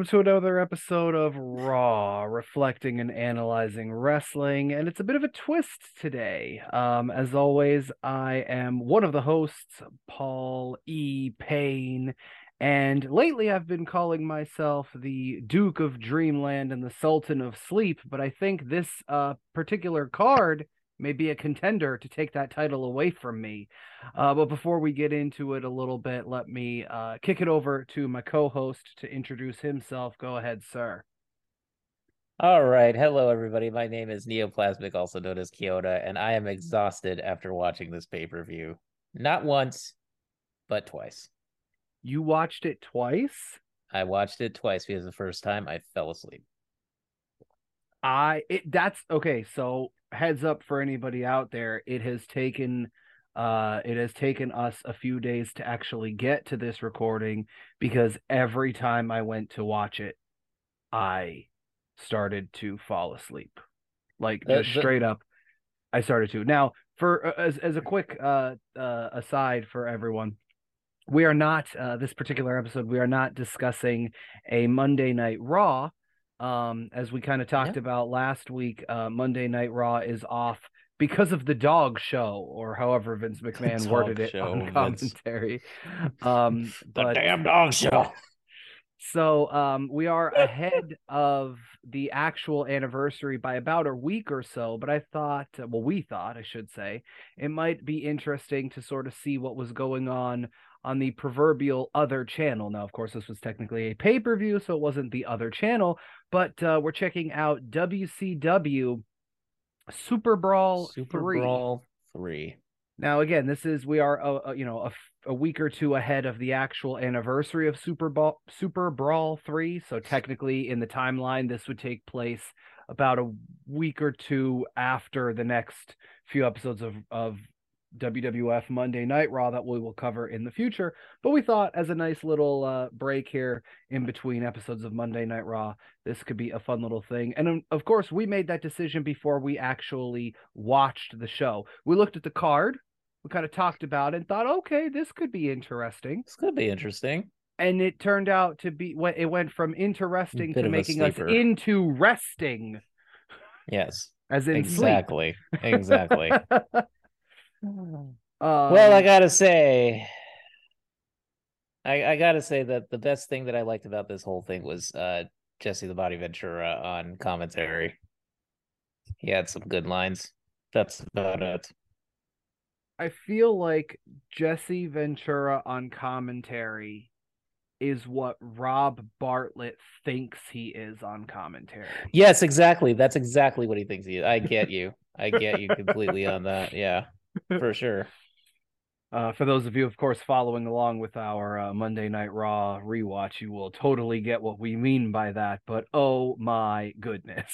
welcome to another episode of Raw, reflecting and analyzing wrestling. And it's a bit of a twist today. Um, as always, I am one of the hosts, Paul E. Payne. And lately, I've been calling myself the Duke of Dreamland and the Sultan of Sleep. But I think this uh, particular card may be a contender to take that title away from me. Uh, but before we get into it a little bit, let me uh, kick it over to my co host to introduce himself. Go ahead, sir. All right. Hello, everybody. My name is Neoplasmic, also known as Kyoto, and I am exhausted after watching this pay per view. Not once, but twice. You watched it twice? I watched it twice because the first time I fell asleep. I it that's okay. So heads up for anybody out there, it has taken uh it has taken us a few days to actually get to this recording because every time I went to watch it, I started to fall asleep. Like just the- straight up I started to. Now, for uh, as as a quick uh uh aside for everyone, we are not uh this particular episode we are not discussing a Monday Night Raw um as we kind of talked about last week uh monday night raw is off because of the dog show or however vince mcmahon dog worded it show, on commentary. Um but damn dog show. so um we are ahead of the actual anniversary by about a week or so but i thought well we thought i should say it might be interesting to sort of see what was going on on the proverbial other channel now of course this was technically a pay-per-view so it wasn't the other channel but uh, we're checking out wcw super brawl Super 3 Brawl 3. now, again, this is we are a, a- you know a week or two ahead of the actual anniversary of Super Brawl Super Brawl three. So technically, in the timeline, this would take place about a week or two after the next few episodes of of WWF Monday Night Raw that we will cover in the future. But we thought, as a nice little uh, break here in between episodes of Monday Night Raw, this could be a fun little thing. And um, of course, we made that decision before we actually watched the show. We looked at the card, we kind of talked about it, and thought, okay, this could be interesting. This could be interesting. And it turned out to be what it went from interesting to making us into resting, Yes, as in exactly. Exactly. sleep. well, I Um, gotta say, I, I gotta say that the best thing that I liked about this whole thing was uh Jesse the Body Ventura on commentary. He had some good lines. That's about it. I feel like Jesse Ventura on commentary is what Rob Bartlett thinks he is on commentary. Yes, exactly. That's exactly what he thinks he is. I get you. I get you completely on that. Yeah, for sure. Uh, for those of you, of course, following along with our uh, Monday Night Raw rewatch, you will totally get what we mean by that. But oh my goodness!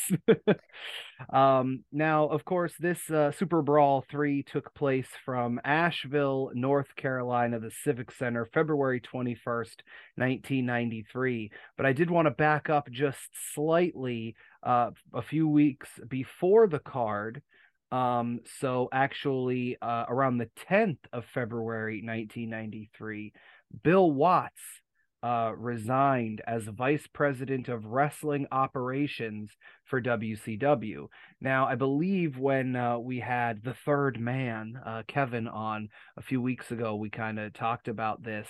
um, now, of course, this uh, Super Brawl three took place from Asheville, North Carolina, the Civic Center, February twenty first, nineteen ninety three. But I did want to back up just slightly. Uh, a few weeks before the card, um, so actually, uh, around the 10th of February, 1993, Bill Watts uh, resigned as vice president of wrestling operations for WCW. Now, I believe when uh, we had the third man, uh, Kevin, on a few weeks ago, we kind of talked about this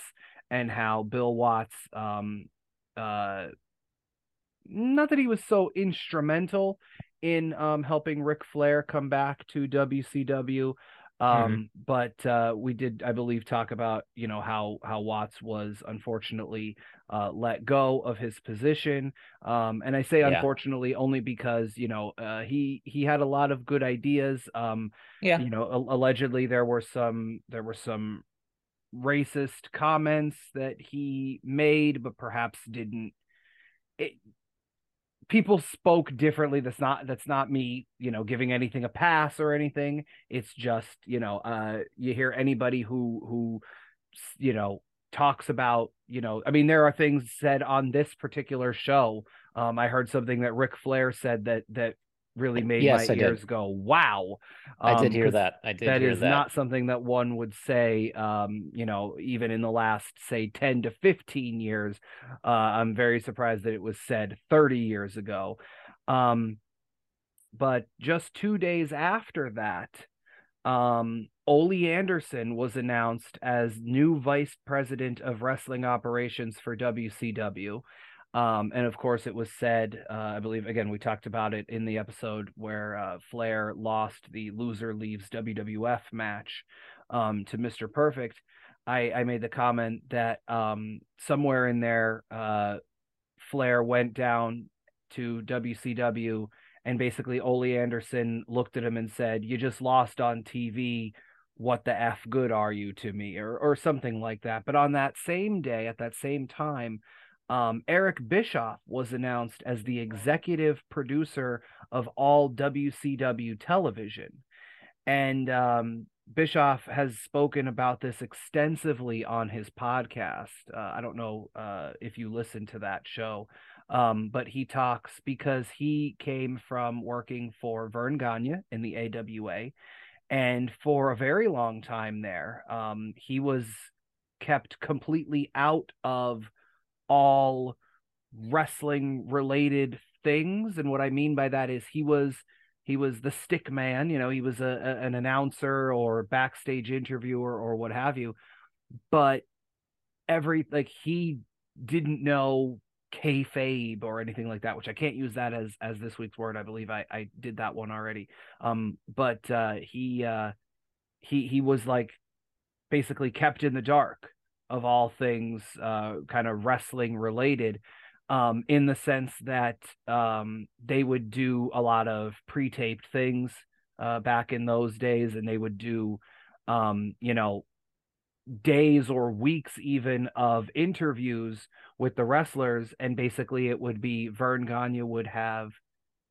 and how Bill Watts, um, uh, not that he was so instrumental in um helping Ric Flair come back to WCW. Um, but uh, we did, I believe, talk about you know how how Watts was unfortunately uh, let go of his position. Um, and I say Yeah. unfortunately only because you know uh, he he had a lot of good ideas. Um, Yeah. you know, a- allegedly there were some there were some racist comments that he made, but perhaps didn't. It, people spoke differently that's not that's not me you know giving anything a pass or anything. It's just you know uh you hear anybody who who you know talks about you know i mean there are things said on this particular show. Um i heard something that Ric Flair said that that really made Yes, my I did. ears go, "Wow!" I did hear that. I did that hear is that. not something that one would say um you know even in the last say 10 to 15 years uh i'm very surprised that it was said 30 years ago um but just 2 days after that um Ole Anderson was announced as new vice president of wrestling operations for WCW um, and of course, it was said, uh, I believe, again, we talked about it in the episode where uh, Flair lost the loser leaves WWF match um, to Mr. Perfect. I, I made the comment that um, somewhere in there, uh, Flair went down to WCW and basically Ole Anderson looked at him and said, You just lost on TV. What the F good are you to me? Or, or something like that. But on that same day, at that same time, um, Eric Bischoff was announced as the executive producer of all WCW television. And um, Bischoff has spoken about this extensively on his podcast. Uh, I don't know uh, if you listen to that show, um, but he talks because he came from working for Verne Gagne in the AWA. And for a very long time there, um, he was kept completely out of all wrestling related things. And what i mean by that is he was he was the stick man you know he was a, a, an announcer or backstage interviewer or what have you. But every like he didn't know kayfabe or anything like that which i can't use that as as this week's word. I believe i i did that one already. Um but uh he uh he he was like basically kept in the dark of all things uh, kind of wrestling related um, in the sense that um, they would do a lot of pre-taped things uh, back in those days and they would do um, you know days or weeks even of interviews with the wrestlers and basically it would be Verne Gagne would have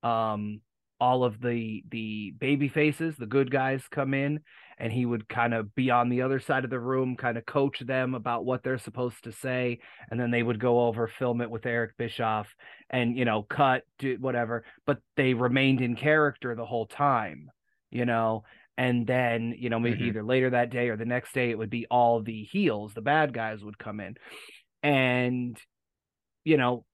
um all of the the baby faces the good guys come in and he would kind of be on the other side of the room kind of coach them about what they're supposed to say and then they would go over film it with Eric Bischoff and you know cut do whatever but they remained in character the whole time you know and then you know maybe Mhm. either later that day or the next day it would be all the heels the bad guys would come in and you know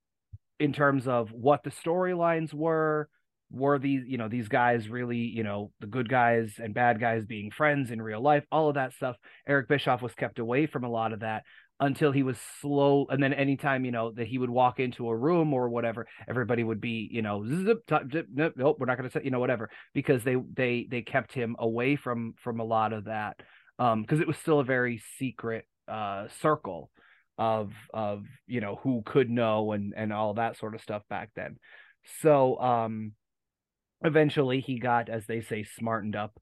in terms of what the storylines were were these you know these guys really you know the good guys and bad guys being friends in real life all of that stuff eric bischoff was kept away from a lot of that until he was slow and then anytime you know that he would walk into a room or whatever everybody would be you know zip, top, zip, nope, nope we're not going to say you know whatever because they they they kept him away from from a lot of that um because it was still a very secret uh circle of of you know who could know and and all that sort of stuff back then. So um eventually he got as they say smartened up.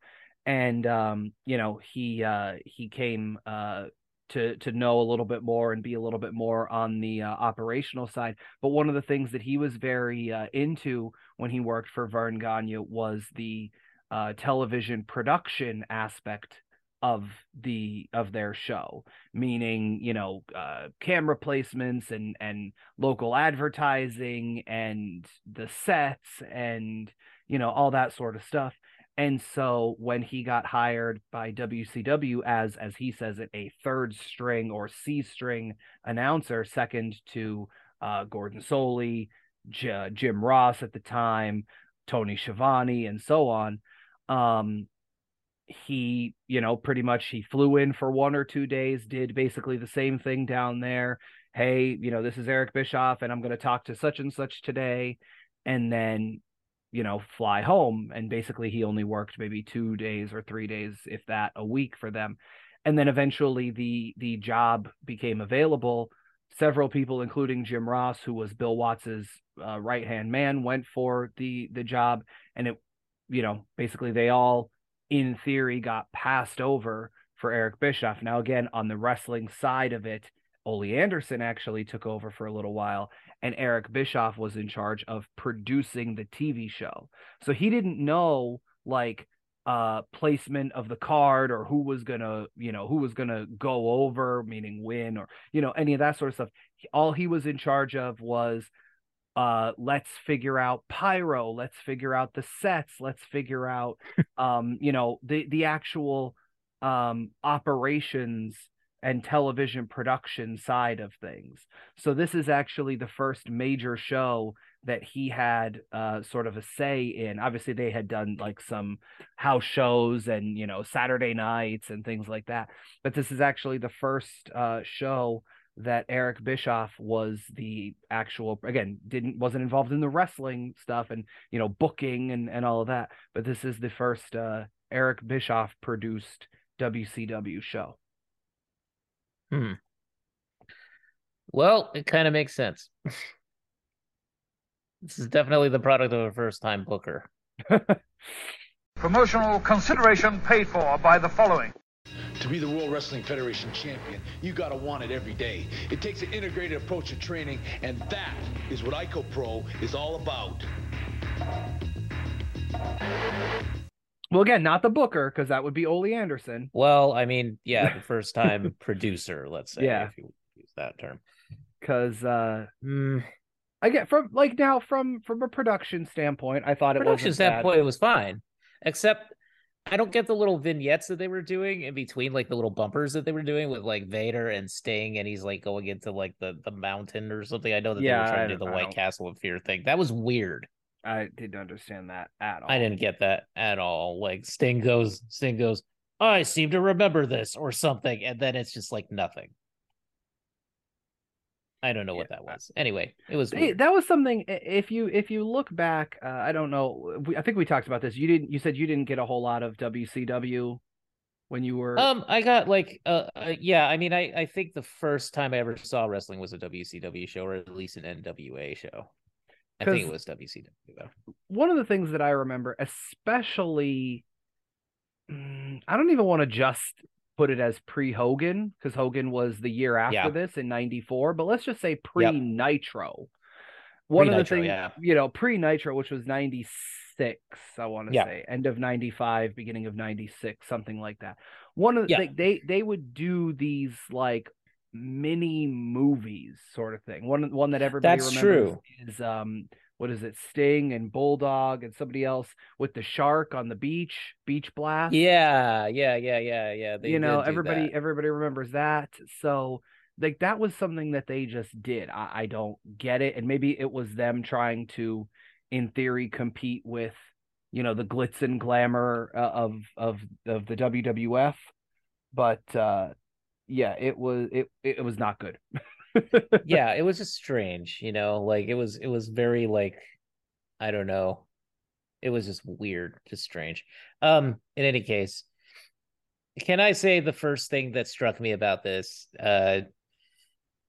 And um you know he uh he came uh to to know a little bit more and be a little bit more on the uh, operational side. But one of the things that he was very uh, into when he worked for Verne Gagne was the uh, television production aspect of the of their show. Meaning you know uh camera placements and and local advertising and the sets and you know all that sort of stuff. And so when he got hired by WCW as as he says it a third string or C string announcer second to uh Gordon Solie J- Jim Ross at the time Tony Schiavone and so on um he you know pretty much he flew in for one or two days did basically the same thing down there. Hey you know this is eric bischoff and i'm going to talk to such and such today. And then you know fly home and basically he only worked maybe two days or three days if that a week for them. And then eventually the the job became available. Several people including jim ross who was bill watts's uh, right hand man went for the the job. And it you know basically they all in theory got passed over for Eric Bischoff. Now again on the wrestling side of it, Ole Anderson actually took over for a little while and Eric Bischoff was in charge of producing the TV show. So he didn't know like uh placement of the card or who was going to, you know, who was going to go over meaning win or you know any of that sort of stuff. All he was in charge of was uh let's figure out pyro let's figure out the sets let's figure out um you know the the actual um operations and television production side of things. So this is actually the first major show that he had uh sort of a say in. Obviously they had done like some house shows and you know saturday nights and things like that. But this is actually the first uh show that Eric Bischoff was the actual again didn't wasn't involved in the wrestling stuff and you know booking and and all of that. But this is the first uh Eric Bischoff produced WCW show. Hmm. Well, it kind of makes sense. this is definitely the product of a first time booker. Promotional consideration paid for by the following. To be the World Wrestling Federation champion, you gotta want it every day. It takes an integrated approach to training, and that is what IcoPro is all about. Well, again, not the booker because that would be Ole Anderson. Well, I mean, yeah, the first time producer, let's say, Yeah. if you use that term. Because uh, Mm, I get from like now from from a production standpoint, I thought it production wasn't bad. standpoint, it was fine, except I don't get the little vignettes that they were doing in between, like the little bumpers that they were doing with like Vader and Sting, and he's like going into like the the mountain or something. I know that Yeah, they were trying I to do the I White Castle of Fear thing. That was weird. I didn't understand that at all. I didn't get that at all. Like Sting goes, Sting goes, I seem to remember this or something, and then it's just like nothing. I don't know what that was. Anyway, it was Hey, that was something. If you if you look back, uh, I don't know. We, I think we talked about this. You didn't. You said you didn't get a whole lot of WCW when you were. Um, I got like, uh, uh, yeah. I mean, I I think the first time I ever saw wrestling was a WCW show, or at least an NWA show. I think it was WCW though. one of the things that I remember, especially, mm, I don't even want to just put it as pre Hogan because Hogan was the year after Yeah. this in '94, but let's just say pre Nitro. One of the things, yeah. you know, pre Nitro, which was '96, I want to Yeah. say, end of '95, beginning of '96, something like that. One of the Yeah. they they would do these like mini movies sort of thing. One one that everybody That's remembers true. is um what is it, Sting and Bulldog and somebody else with the shark on the beach, Beach Blast. Yeah, yeah, yeah, yeah, yeah. They you know, everybody that. everybody remembers that. So like that was something that they just did. I, I don't get it. And maybe it was them trying to, in theory, compete with, you know, the glitz and glamour uh, of of of the WWF. But uh yeah, it was it it was not good. yeah, it was just strange, you know, like it was it was very like I don't know. It was just weird, just strange. Um in any case, can I say the first thing that struck me about this uh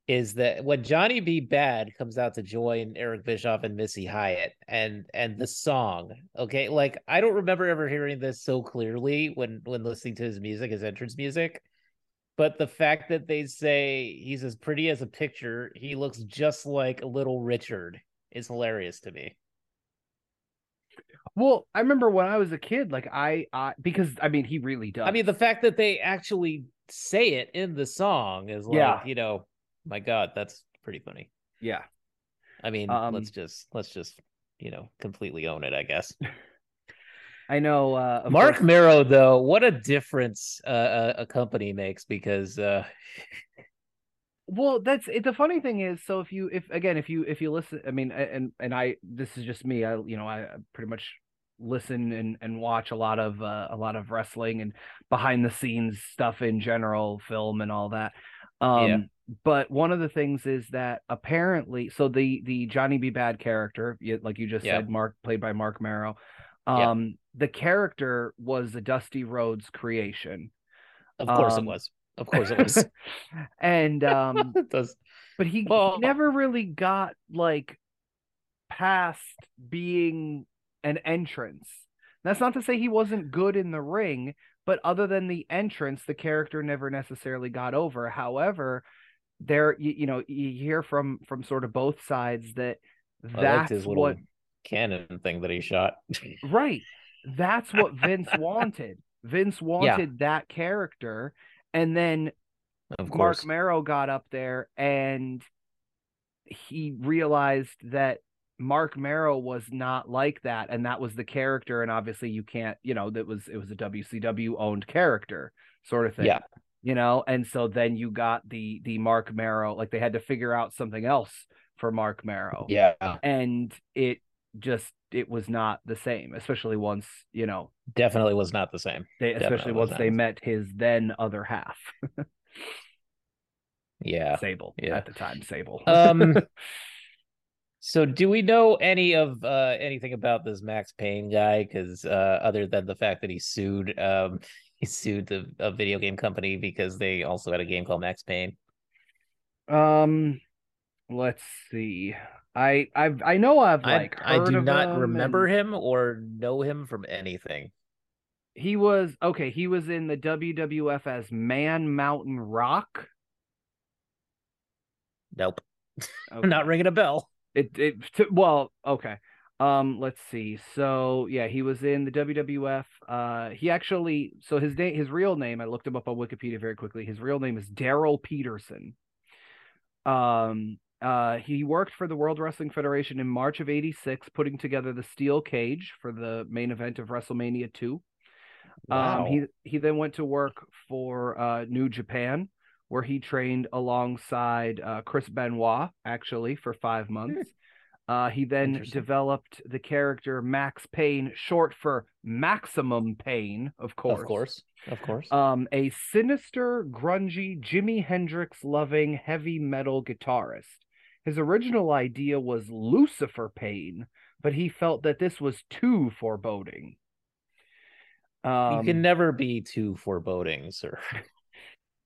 is that when Johnny B. Bad comes out to join Eric Bischoff and Missy Hyatt and and the song, okay, like I don't remember ever hearing this so clearly when when listening to his music, his entrance music. But the fact that they say he's as pretty as a picture, he looks just like little Richard is hilarious to me. well, I remember when I was a kid, like I, I because I mean he really does. I mean, the fact that they actually say it in the song is like, Yeah. you know, my God, that's pretty funny. yeah. I mean, Um, let's just let's just you know completely own it, I guess. I know uh Mark course- Mero, though, what a difference uh, a, a company makes because uh, Well, that's it. The funny thing is, so if you, if again, if you, if you listen, I mean, and and I, this is just me. I, you know, I pretty much listen and and watch a lot of uh, a lot of wrestling and behind the scenes stuff in general, film and all that. Um, Yeah. But one of the things is that apparently, so the the Johnny B. Bad character, like you just Yeah. said, Mark played by Mark Mero. Yeah. Um, the character was a Dusty Rhodes creation. of course Um, it was. Of course it was. and um it does. but he, he never really got like past being an entrance. That's not to say he wasn't good in the ring, but other than the entrance, the character never necessarily got over. However, there you, you know you hear from from sort of both sides that I that's what cannon thing that he shot. right that's what Vince wanted. Vince wanted that character, and then of Mark. Mero got up there and he realized that Mark Mero was not like that, and that was the character. And obviously, you can't, you know, that was it was a WCW owned character sort of thing. Yeah. You know, and so then you got the the Mark Mero, like they had to figure out something else for Mark Mero. Yeah. And it just it was not the same, especially once, you know, Definitely was not the same. they especially once they met his then other half, Yeah. Sable yeah. at the time, Sable. Um so do we know any of uh anything about this Max Payne guy? Because uh other than the fact that he sued um he sued the a video game company because they also had a game called Max Payne. Um, let's see. I I I know I've I, like I heard do not him remember and him or know him from anything. He was okay. He was in the WWF as Man Mountain Rock. Nope. Okay. Not ringing a bell. It it well okay. Um, let's see. So yeah, he was in the WWF. Uh, he actually so his name his real name I looked him up on Wikipedia very quickly. His real name is Daryl Peterson. Um, uh, he worked for the World Wrestling Federation in March of '86, putting together the steel cage for the main event of WrestleMania 2. Um, he he then went to work for uh, New Japan, where he trained alongside uh, Chris Benoit, actually, for five months. Uh, he then developed the character Max Payne, short for Maximum Pain, of course. of course. Of course. Um, a sinister, grungy, Jimi Hendrix loving heavy metal guitarist. His original idea was Lucifer Payne, but he felt that this was too foreboding. Um, you can never be too foreboding, sir.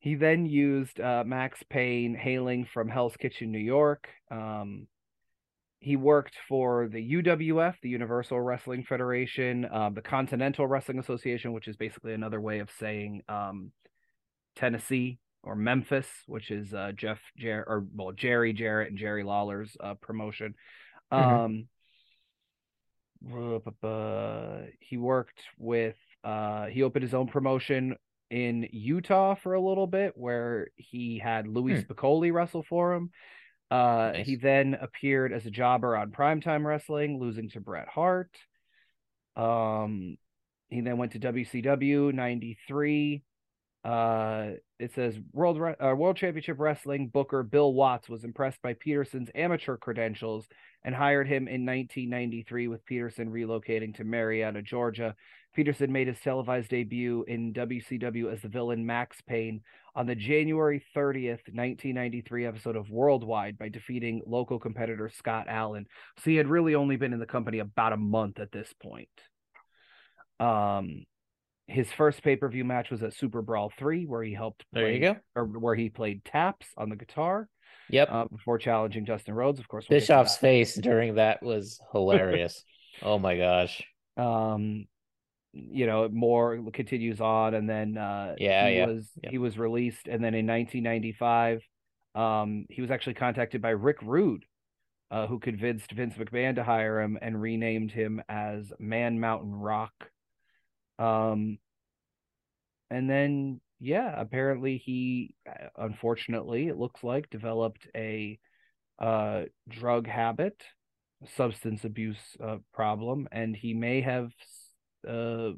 He then used uh, Max Payne, hailing from Hell's Kitchen, New York. Um, he worked for the UWF, the Universal Wrestling Federation, uh, the Continental Wrestling Association, which is basically another way of saying um, Tennessee or Memphis, which is uh, Jeff Jer- or well Jerry Jarrett and Jerry Lawler's uh, promotion. Um, uh, he worked with uh, he opened his own promotion in Utah for a little bit, where he had Louis Hmm. Spicolli wrestle for him. Uh, Nice. He then appeared as a jobber on Primetime Wrestling, losing to Bret Hart. Um, he then went to WCW '93. Uh, it says World uh, World Championship Wrestling Booker Bill Watts was impressed by Peterson's amateur credentials and hired him in 1993 with Peterson relocating to Marietta, Georgia. Peterson made his televised debut in WCW as the villain Max Payne on the January 30th, 1993 episode of Worldwide by defeating local competitor Scott Allen. So he had really only been in the company about a month at this point. Um his first pay-per-view match was at Super Brawl 3 where he helped There you go. or where he played taps on the guitar Yep. uh, before challenging Dustin Rhodes, of course. we'll Bischoff's face during that was hilarious. oh my gosh. um you know more continues on and then uh Yeah, he yeah, was yeah. he was released and then in 1995 um he was actually contacted by Rick Rude uh who convinced Vince McMahon to hire him and renamed him as Man Mountain Rock um and then yeah apparently he uh, unfortunately it looks like developed a uh drug habit substance abuse uh, problem and he may have uh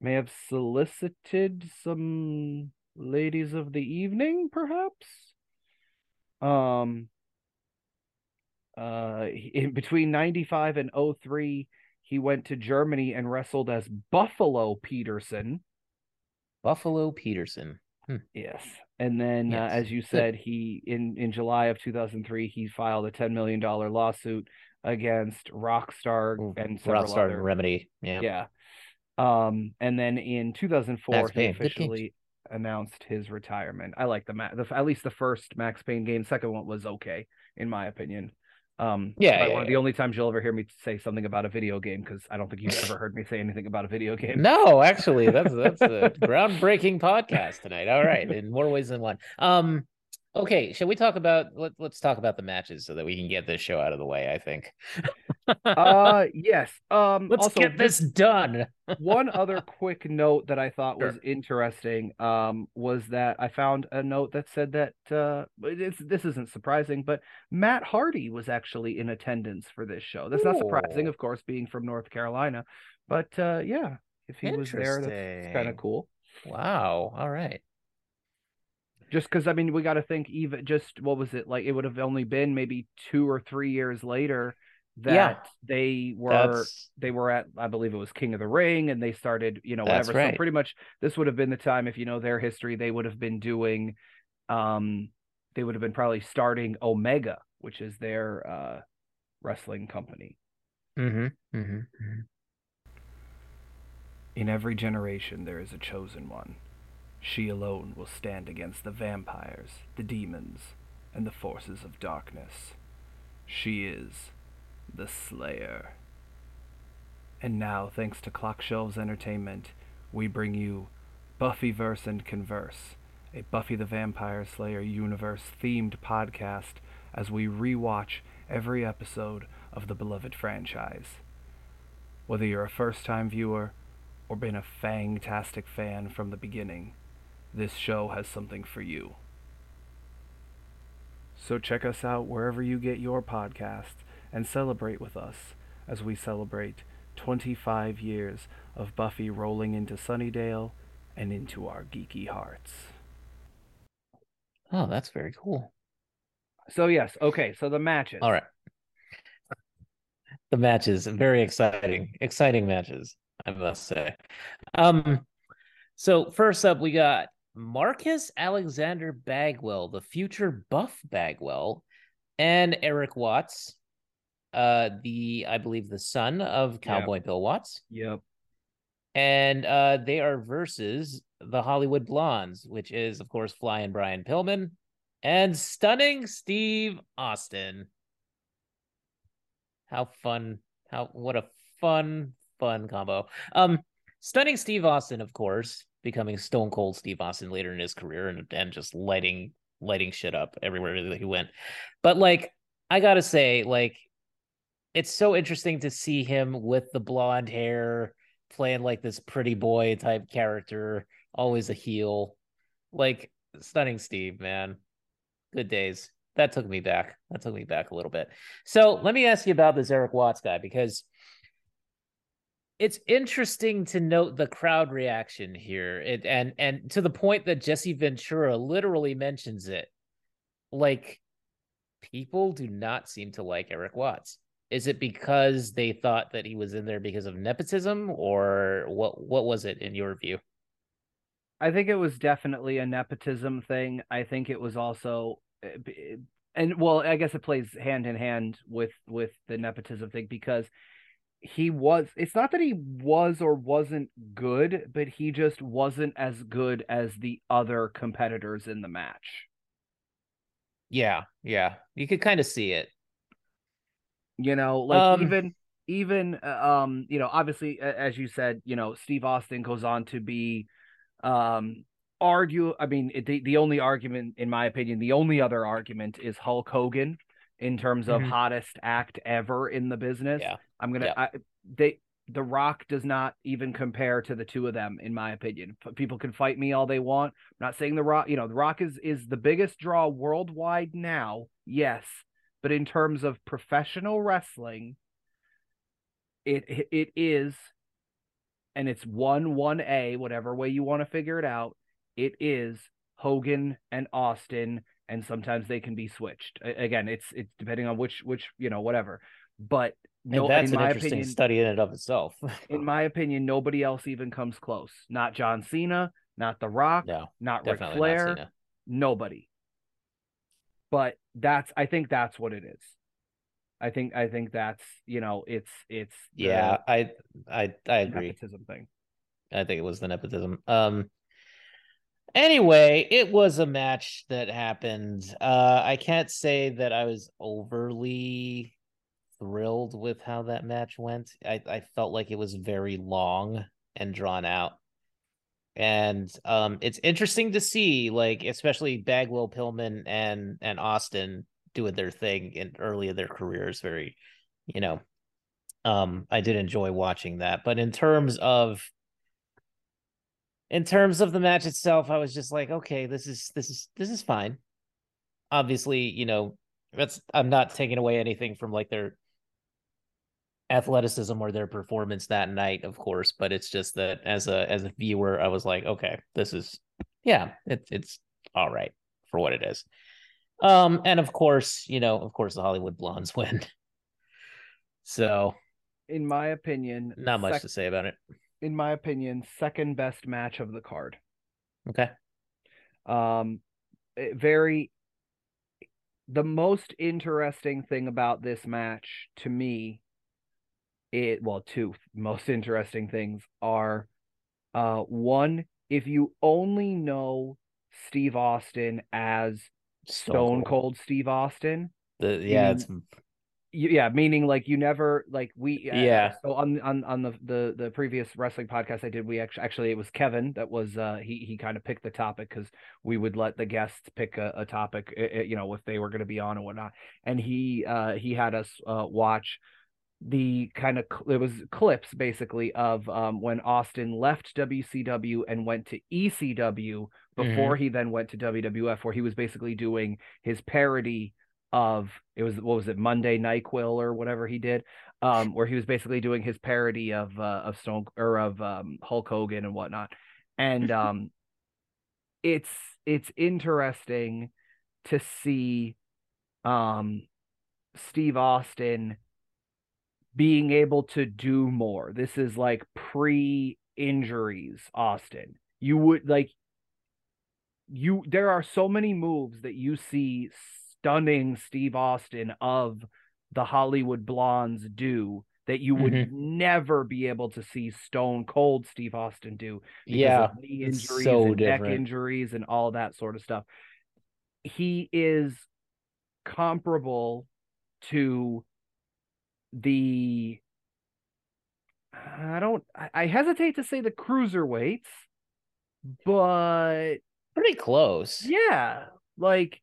may have solicited some ladies of the evening perhaps? Um uh in between 95 and 03 he went to Germany and wrestled as Buffalo Peterson Buffalo Peterson. Yes. And then, Yes. uh, as you said, he in in July of 2003, he filed a 10 million dollar lawsuit against Rockstar Ooh, and several Rockstar other. Remedy. Yeah. Yeah. Um, and then in 2004, Max he Payne, officially announced his retirement. I like the, the at least the first Max Payne game. Second one was okay, in my opinion. Um, Yeah, yeah, one of yeah. the only times you'll ever hear me say something about a video game because I don't think you've ever heard me say anything about a video game. No, actually, that's that's a groundbreaking podcast tonight. All right, in more ways than one. Um, Okay, shall we talk about let, let's talk about the matches so that we can get this show out of the way, I think. uh yes. Um let's also get this done. one other quick note that I thought was interesting um was that I found a note that said that uh it's, this isn't surprising, but Matt Hardy was actually in attendance for this show. That's not surprising, of course, being from North Carolina, but uh yeah, if he was there, that's kind of cool. Wow. All right. Just because I mean, we got to think even just what was it like? It would have only been maybe two or three years later that Yeah. they were That's they were at I believe it was King of the Ring and they started you know That's whatever. right. So pretty much this would have been the time if you know their history they would have been doing, um, they would have been probably starting Omega, which is their uh wrestling company. mm-hmm, mm-hmm. In every generation there is a chosen one. She alone will stand against the vampires, the demons, and the forces of darkness. She is the Slayer. And now, thanks to Clock Shelves Entertainment, we bring you Buffyverse and Converse, a Buffy the Vampire Slayer universe themed podcast as we rewatch every episode of the beloved franchise. Whether you're a first time viewer or been a fantastic fan from the beginning, this show has something for you. So check us out wherever you get your podcasts and celebrate with us as we celebrate 25 years of Buffy rolling into Sunnydale and into our geeky hearts. Oh, that's very cool. So yes, okay, so the matches. All right. The matches, very exciting, exciting matches, I must say. Um, so first up, we got Marcus Alexander Bagwell, the future Buff Bagwell, and Eric Watts, uh, the I believe the son of Cowboy Bill Watts, Yep. and uh, they are versus the Hollywood Blondes, which is of course Flying Brian Pillman and Stunning Steve Austin. How fun! How what a fun fun combo. Um, Stunning Steve Austin, of course, becoming Stone Cold Steve Austin later in his career and and just lighting lighting shit up everywhere that he went. But like, I gotta say, like, it's so interesting to see him with the blonde hair, playing like this pretty boy type character, always a heel. Like, Stunning Steve, man. Good days. That took me back. That took me back a little bit. So let me ask you about this Eric Watts guy because it's interesting to note the crowd reaction here. It and and to the point that Jesse Ventura literally mentions it. Like people do not seem to like Eric Watts. Is it because they thought that he was in there because of nepotism or what what was it in your view? I think it was definitely a nepotism thing. I think it was also eh, and well, I guess it plays hand in hand with with the nepotism thing because he was it's not that he was or wasn't good, but he just wasn't as good as the other competitors in the match. Yeah, yeah. You could kind of see it. You know, like Um, even even uh, um, you know, obviously as you said, you know, Steve Austin goes on to be um argue I mean it, the the only argument in my opinion, the only other argument is Hulk Hogan in terms of Mhm. hottest act ever in the business. Yeah. I'm going to Yeah. I they the Rock does not even compare to the two of them in my opinion. People can fight me all they want. I'm not saying the Rock, you know, the Rock is is the biggest draw worldwide now. Yes, but in terms of professional wrestling, it it, is and it's 1 1A whatever way you want to figure it out. It is Hogan and Austin and sometimes they can be switched. Again, it's it's depending on which which, you know, whatever. But And that's in an my interesting opinion study in and of itself. in my opinion, nobody else even comes close. Not John Cena, not The Rock, no, not Ric Flair, not nobody. But that's I think that's what it is. I think I think that's you know it's it's Yeah, I I I agree. nepotism thing. I think it was the nepotism. Um anyway, it was a match that happened. Uh I can't say that I was overly thrilled with how that match went. I, I felt like it was very long and drawn out. and um, it's interesting to see, like especially Bagwell, Pillman, and and Austin doing their thing in early in their careers. Very, you know, um, I did enjoy watching that. But in terms of in terms of the match itself, I was just like, okay, this is this is this is fine. Obviously, you know, that's I'm not taking away anything from like their athleticism or their performance that night, of course, but it's just that as a as a viewer, I was like, okay, this is yeah, it's it's all right for what it is. Um, and of course, you know, of course, the Hollywood Blondes win. so, in my opinion, not much sec- to say about it. In my opinion, second best match of the card. Okay. Um, very. The most interesting thing about this match to me, it well, two most interesting things are, uh, one if you only know Steve Austin as Stone, Cold. Steve Austin. The yeah, mean- it's yeah meaning like you never like we uh, Yeah. so on on on the the the previous wrestling podcast i did we actually actually it was kevin that was uh he he kind of picked the topic because we would let the guests pick a, a topic uh, uh, you know if they were going to be on and whatnot and he uh he had us uh watch the kind of it was clips basically of um when austin left wcw and went to ecw before he then went to wwf where he was basically doing his parody of it was what was it Monday Nyquil or whatever he did, um, where he was basically doing his parody of uh, of Stone or of um, Hulk Hogan and whatnot, and um, it's it's interesting to see um, Steve Austin being able to do more. This is like pre injuries Austin. You would like you there are so many moves that you see stunning Steve Austin of the Hollywood Blondes do that you would Mm-hmm. never be able to see Stone Cold Steve Austin do because yeah, of knee injuries so and neck injuries and all that sort of stuff. He is comparable to the I don't I- hesitate to say the cruiserweights, but pretty close. yeah, like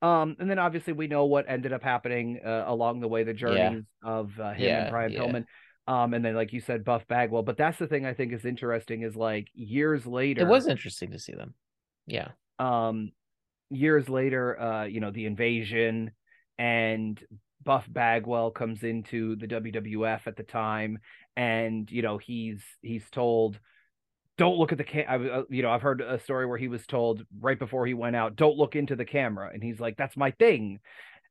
um and then obviously we know what ended up happening uh, along the way the journeys of uh, him Yeah, and Brian yeah. Pillman. Um and then like you said Buff Bagwell, but that's the thing I think is interesting is like years later It was interesting to see them. Yeah. um years later uh you know the invasion and Buff Bagwell comes into the WWF at the time and you know he's he's told don't look at the cam I, uh, you know I've heard a story where he was told right before he went out don't look into the camera and he's like that's my thing.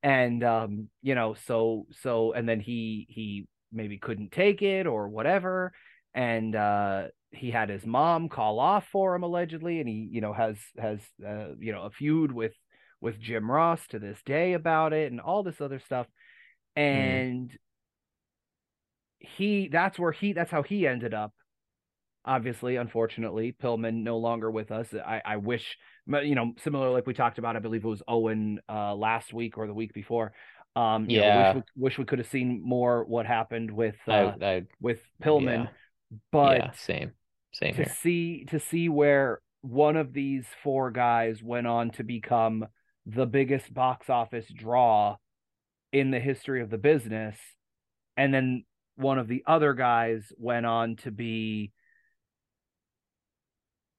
And um you know so so and then he he maybe couldn't take it or whatever and uh he had his mom call off for him allegedly and he you know has has uh, you know a feud with with Jim Ross to this day about it and all this other stuff and he that's where he that's how he ended up obviously unfortunately pillman no longer with us i i wish you know similar like we talked about i believe it was owen uh last week or the week before um you know, Yeah. wish, we, wish we could have seen more what happened with uh, I, I with pillman yeah. but yeah, same. Same to here. see to see where one of these four guys went on to become the biggest box office draw in the history of the business and then one of the other guys went on to be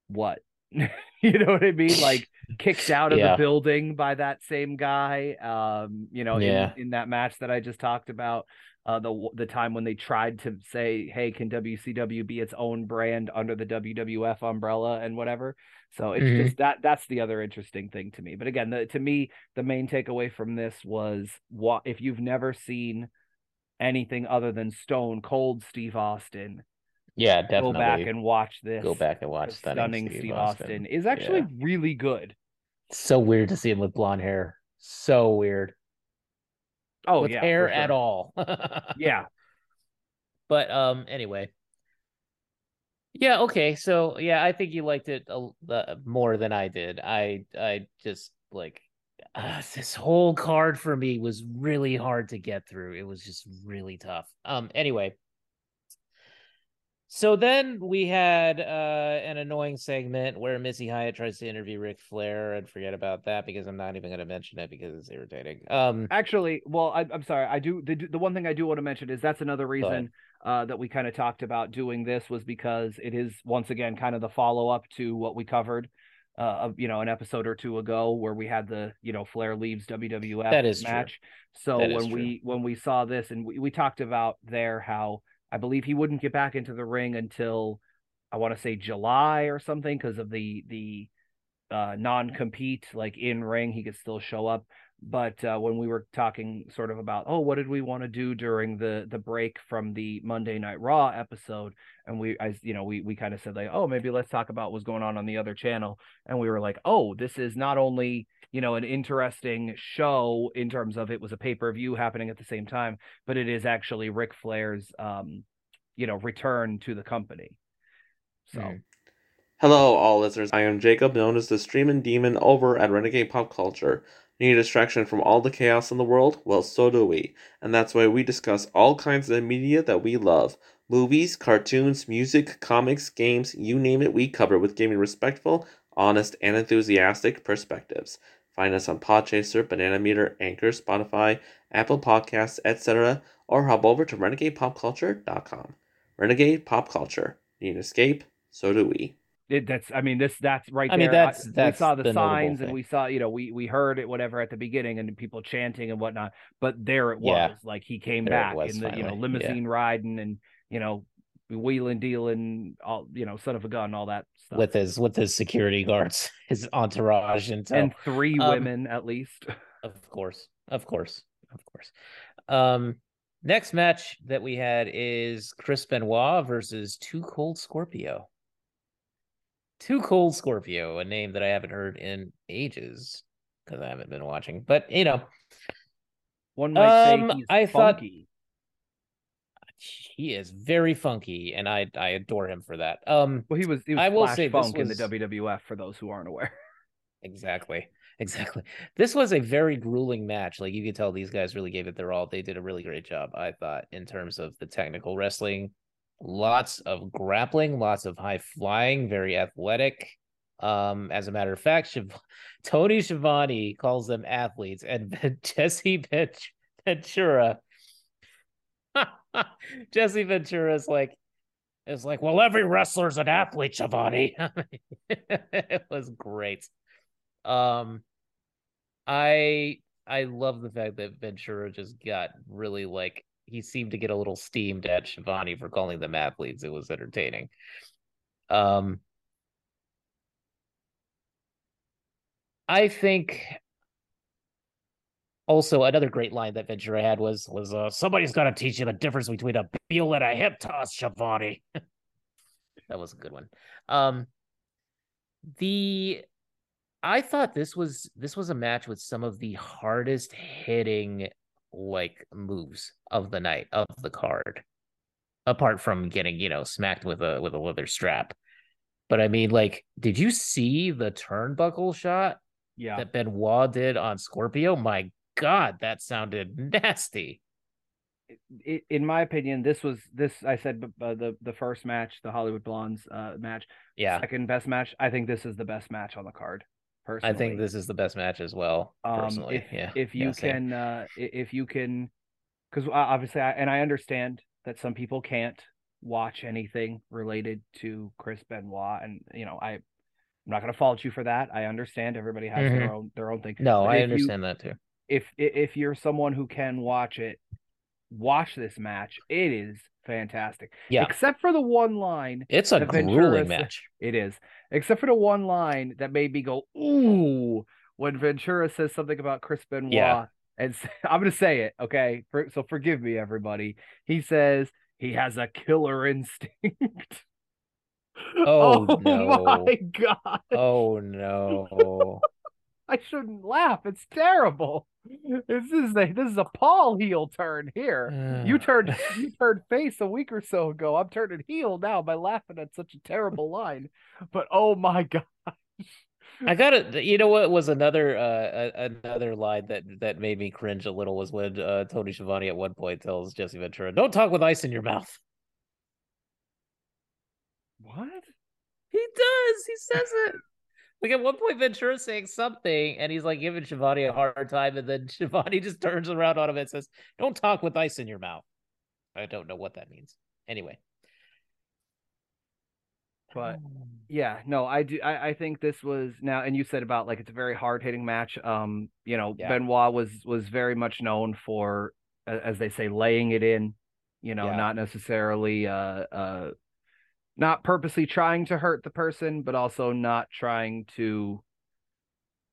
what you know what i mean like kicked out of Yeah. the building by that same guy um you know Yeah. in, in that match that i just talked about uh, the the time when they tried to say, "Hey, can WCW be its own brand under the WWF umbrella and whatever?" So it's Mhm. just that that's the other interesting thing to me. But again, the, to me, the main takeaway from this was what if you've never seen anything other than Stone Cold Steve Austin, Yeah, definitely. go back and watch this. go back and watch 'cause stunning, Steve, Steve Austin. Austin. is actually Yeah. really good. so weird to see him with blonde hair. So weird. Oh with yeah, hair for at all. Yeah, But um anyway. Yeah, okay. So yeah, I think you liked it a, uh, more than I did. I I just like uh, this whole card for me was really hard to get through. It was just really tough. Um anyway. So then we had uh, an annoying segment where Missy Hyatt tries to interview Ric Flair and forget about that because I'm not even going to mention it because it's irritating. Um, Actually, well, I, I'm sorry. I do the the one thing I do want to mention is that's another reason uh, that we kind of talked about doing this was because it is once again kind of the follow up to what we covered, uh, of, you know, an episode or two ago where we had the you know Flair leaves WWF That is true. match. So That when we when we saw this and we, we talked about there how I believe he wouldn't get back into the ring until I want to say July or something because of the the uh, non compete like in ring he could still show up. But uh, when we were talking sort of about oh what did we want to do during the the break from the monday night raw episode? And we i you know we we kind of said like oh maybe let's talk about what's going on on the other channel. And we were like oh this is not only you know an interesting show in terms of it was a pay-per-view happening at the same time but it is actually Ric Flair's um you know return to the company so Mhm. Hello, all listeners. I am Jacob, known as the Streamin' Demon over at Renegade Pop Culture. Need a distraction from all the chaos in the world? Well, so do we. And that's why we discuss all kinds of media that we love movies, cartoons, music, comics, games, you name it, we cover with giving respectful, honest, and enthusiastic perspectives. Find us on Podchaser, Banana Meter, Anchor, Spotify, Apple Podcasts, etc., or hop over to renegadepopculture.com. Renegade Pop Culture. Need an escape? So do we. it, that's i mean this that's right I mean, there that's- we saw the, the signs and we saw you know we we heard it whatever at the beginning and people chanting and whatnot but there it was Yeah. like he came There back in the you know finally, yeah. limousine riding and you know wheeling dealing all you know son of a gun all that stuff with his with his security guards, his entourage, and so and three um, women at least Of course. Of course. Of course. Um next match that we had is Chris Benoit versus Too Cold Scorpio. Too Cold Scorpio, a name that I haven't heard in ages because I haven't been watching. But you know, one might Um, say he's I thought- funky he is very funky and I I adore him for that. Um well he was he was I will say funk in was- the wwf for those who aren't aware Exactly. Exactly. This was a very grueling match. Like you could tell these guys really gave it their all. They did a really great job, I thought, in terms of the technical wrestling. Lots of grappling, lots of high flying, very athletic. Um, as a matter of fact, Shiv- Tony Schiavone calls them athletes, and Jesse Ventura, Jesse Ventura is like, is like, well, every wrestler's an athlete, Schiavone. it was great. Um, I I love the fact that Ventura just got really like he seemed to get a little steamed at Schiavone for calling them athletes. It was entertaining. Um, I think also another great line that Ventura had was was uh, somebody's got to teach you the difference between a heel and a hip toss, Schiavone. that was a good one. Um, the I thought this was this was a match with some of the hardest hitting like moves of the night of the card. Apart from getting, you know, smacked with a with a leather strap. But I mean, like, did you see the turnbuckle shot yeah that Benoit did on Scorpio? My God, that sounded nasty. in my opinion, this was this. I said uh, the the first match, the Hollywood Blondes uh, match, Yeah, second best match. I think this is the best match on the card. Personally, I think this is the best match as well. Um, Personally, if yeah. if you yeah, can, uh, if you can, because obviously, I, and I understand that some people can't watch anything related to Chris Benoit, and you know, I. I'm not going to fault you for that. I understand everybody has their own their own thing. no, but I if you- understand that too. If if you're someone who can watch it, watch this match. It is fantastic. Yeah. Except for the one line, It's a grueling match. it is. Except for the one line that made me go ooh when Ventura says something about Chris Benoit. Yeah. And I'm gonna say it, okay? For, so forgive me, everybody. He says he has a killer instinct. Oh, oh, no. my god! Oh no. I shouldn't laugh. It's terrible. This is a this is a Paul heel turn here. You turned you turned face a week or so ago. I'm turning heel now by laughing at such a terrible line. But oh my god. I got it. You know what was another uh another line that that made me cringe a little was when uh Tony Schiavone at one point tells Jesse Ventura, "Don't talk with ice in your mouth." What? He does. He says it. Like at one point, Ventura's saying something, and he's like giving Schiavone a hard time, and then Schiavone just turns around on him and says, "Don't talk with ice in your mouth." I don't know what that means. Anyway, But yeah, no, I do. I, I think this was now, and you said about like it's a very hard hitting match. Um, you know, Yeah. Benoit was was very much known for, as they say, laying it in. You know, Yeah. not necessarily uh uh, not purposely trying to hurt the person, but also not trying to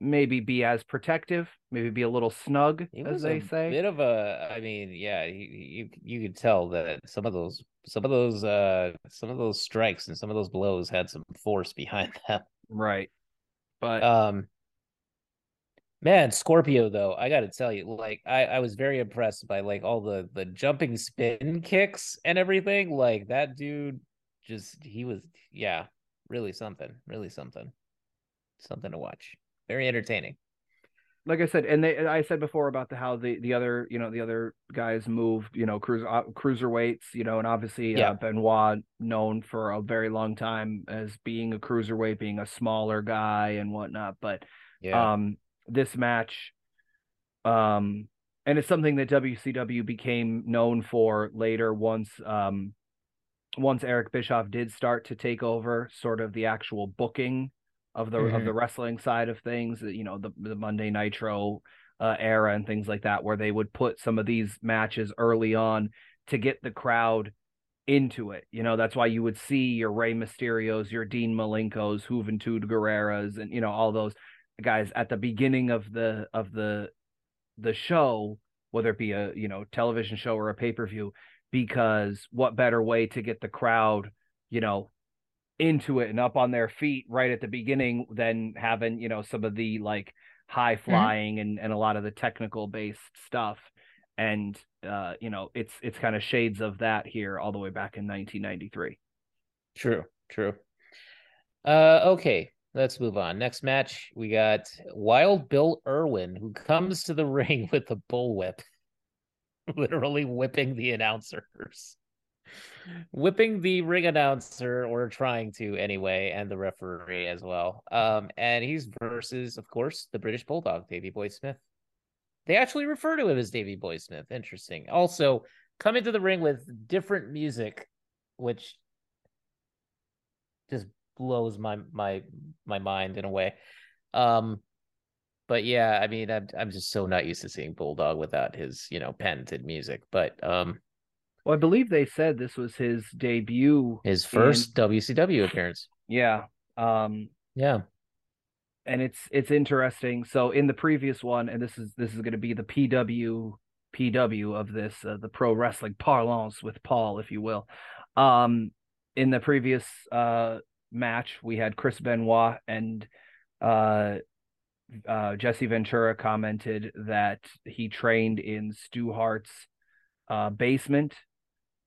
maybe be as protective, maybe be a little snug, as they a say. bit of a. I mean, yeah, he, you you could tell that some of those some of those uh some of those strikes and some of those blows had some force behind them. Right. But Um, man, Scorpio though, I got to tell you, like I I was very impressed by like all the the jumping spin kicks and everything. Like that dude, just he was yeah, really something, really something, something to watch. Very entertaining. like I said, and they, I said before about the how the the other, you know, the other guys moved, you know, cruiser uh, cruiserweights, you know, and obviously Yeah. uh, Benoit known for a very long time as being a cruiserweight, being a smaller guy and whatnot. But Yeah, um, this match, um, and it's something that WCW became known for later once um once Eric Bischoff did start to take over sort of the actual booking of the of the wrestling side of things, you know, the the Monday Nitro uh, era and things like that, where they would put some of these matches early on to get the crowd into it. You know, that's why you would see your Rey Mysterios, your Dean Malenkos, Juventud Guerreras, and you know all those guys at the beginning of the of the the show, whether it be a you know television show or a pay per view, because what better way to get the crowd, you know, into it and up on their feet right at the beginning than having you know some of the like high flying and and a lot of the technical based stuff and uh you know it's it's kind of shades of that here all the way back in 1993 true, true. Uh, okay, let's move on. Next match, we got Wild Bill Irwin, who comes to the ring with a bullwhip, literally whipping the announcers, whipping the ring announcer, or trying to anyway, and the referee as well. Um, and he's versus, of course, the British Bulldog, Davy Boy Smith. They actually refer to him as Davy Boy Smith. Interesting. Also, come into the ring with different music, which just blows my my my mind in a way. Um, but yeah, I mean, I'm I'm just so not used to seeing Bulldog without his you know patented music. But um, well i believe they said this was his debut his first WCW appearance. yeah um Yeah, and it's it's interesting so in the previous one and this is this is going to be the pw pw of this uh, the pro wrestling parlance with paul if you will um in the previous uh match we had chris benoit and uh uh jesse ventura commented that he trained in stu hart's uh basement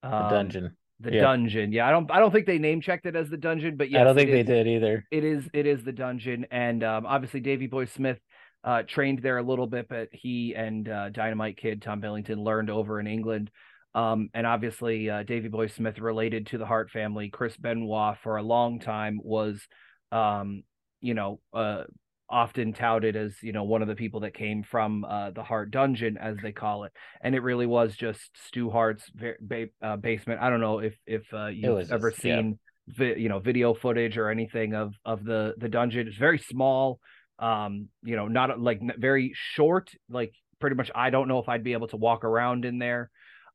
the um, dungeon. the Yeah. dungeon yeah i don't i don't think they name checked it as the dungeon but yes I don't think they is- did either. it is it is the dungeon and um obviously davy boy smith uh trained there a little bit but he and uh dynamite kid tom billington learned over in england um and obviously uh davy boy smith related to the hart family chris benoit for a long time was um you know uh often touted as you know one of the people that came from uh the hart dungeon as they call it. And it really was just stu hart's ba- uh, basement. I don't know if if uh you've ever just- yeah. seen vi- you know video footage or anything of of the the dungeon. It's very small um you know not like very short like pretty much i don't know if i'd be able to walk around in there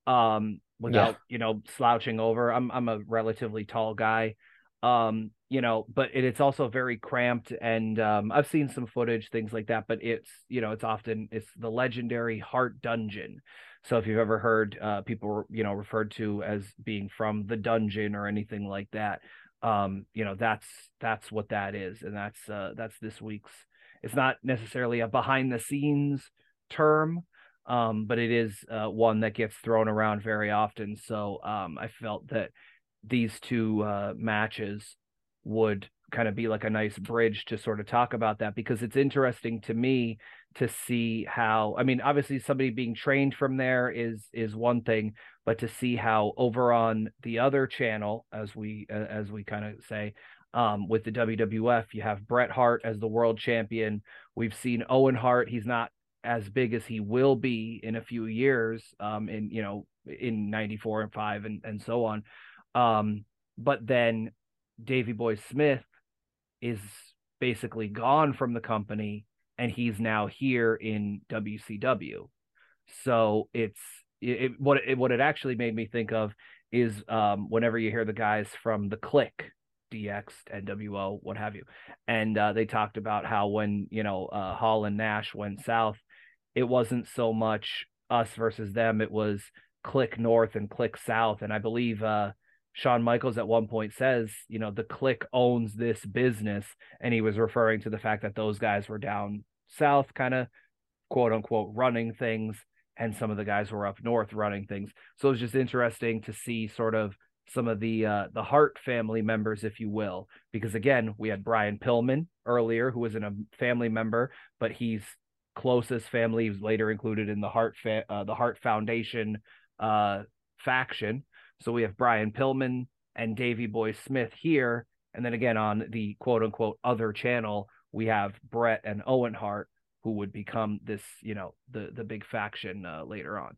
um without you know slouching over. I'm i'm a relatively tall guy um you know but it, it's also very cramped and um i've seen some footage things like that but it's you know it's often it's the legendary Hart dungeon. So if you've ever heard uh people you know referred to as being from the dungeon or anything like that um you know that's that's what that is and that's uh that's this week's it's not necessarily a behind the scenes term um but it is uh one that gets thrown around very often. So um i felt that these two uh matches would kind of be like a nice bridge to sort of talk about that because it's interesting to me to see how I mean obviously somebody being trained from there is is one thing but to see how over on the other channel as we as we kind of say um, with the WWF you have Bret Hart as the world champion. We've seen Owen Hart he's not as big as he will be in a few years um in you know in 94 and 5 and and so on. Um but then Davy Boy Smith is basically gone from the company and he's now here in WCW. So it's it, what it, what it actually made me think of is um, whenever you hear the guys from the Kliq, DX, NWO, what have you, and uh, they talked about how when you know uh, Hall and Nash went south, it wasn't so much us versus them; it was Kliq North and Kliq South, and I believe uh, Shawn Michaels at one point says, you know, the Kliq owns this business. And he was referring to the fact that those guys were down south, kind of quote unquote running things, and some of the guys were up north running things. So it's just interesting to see sort of some of the uh, the Hart family members, if you will, because again, we had Brian Pillman earlier, who was in a family member, but he's closest family. Was later included in the Hart fa- uh, the Hart Foundation uh, faction. So we have Brian Pillman and Davy Boy Smith here. And then again on the quote unquote other channel, we have Bret and Owen Hart, who would become this, you know, the the big faction uh, later on.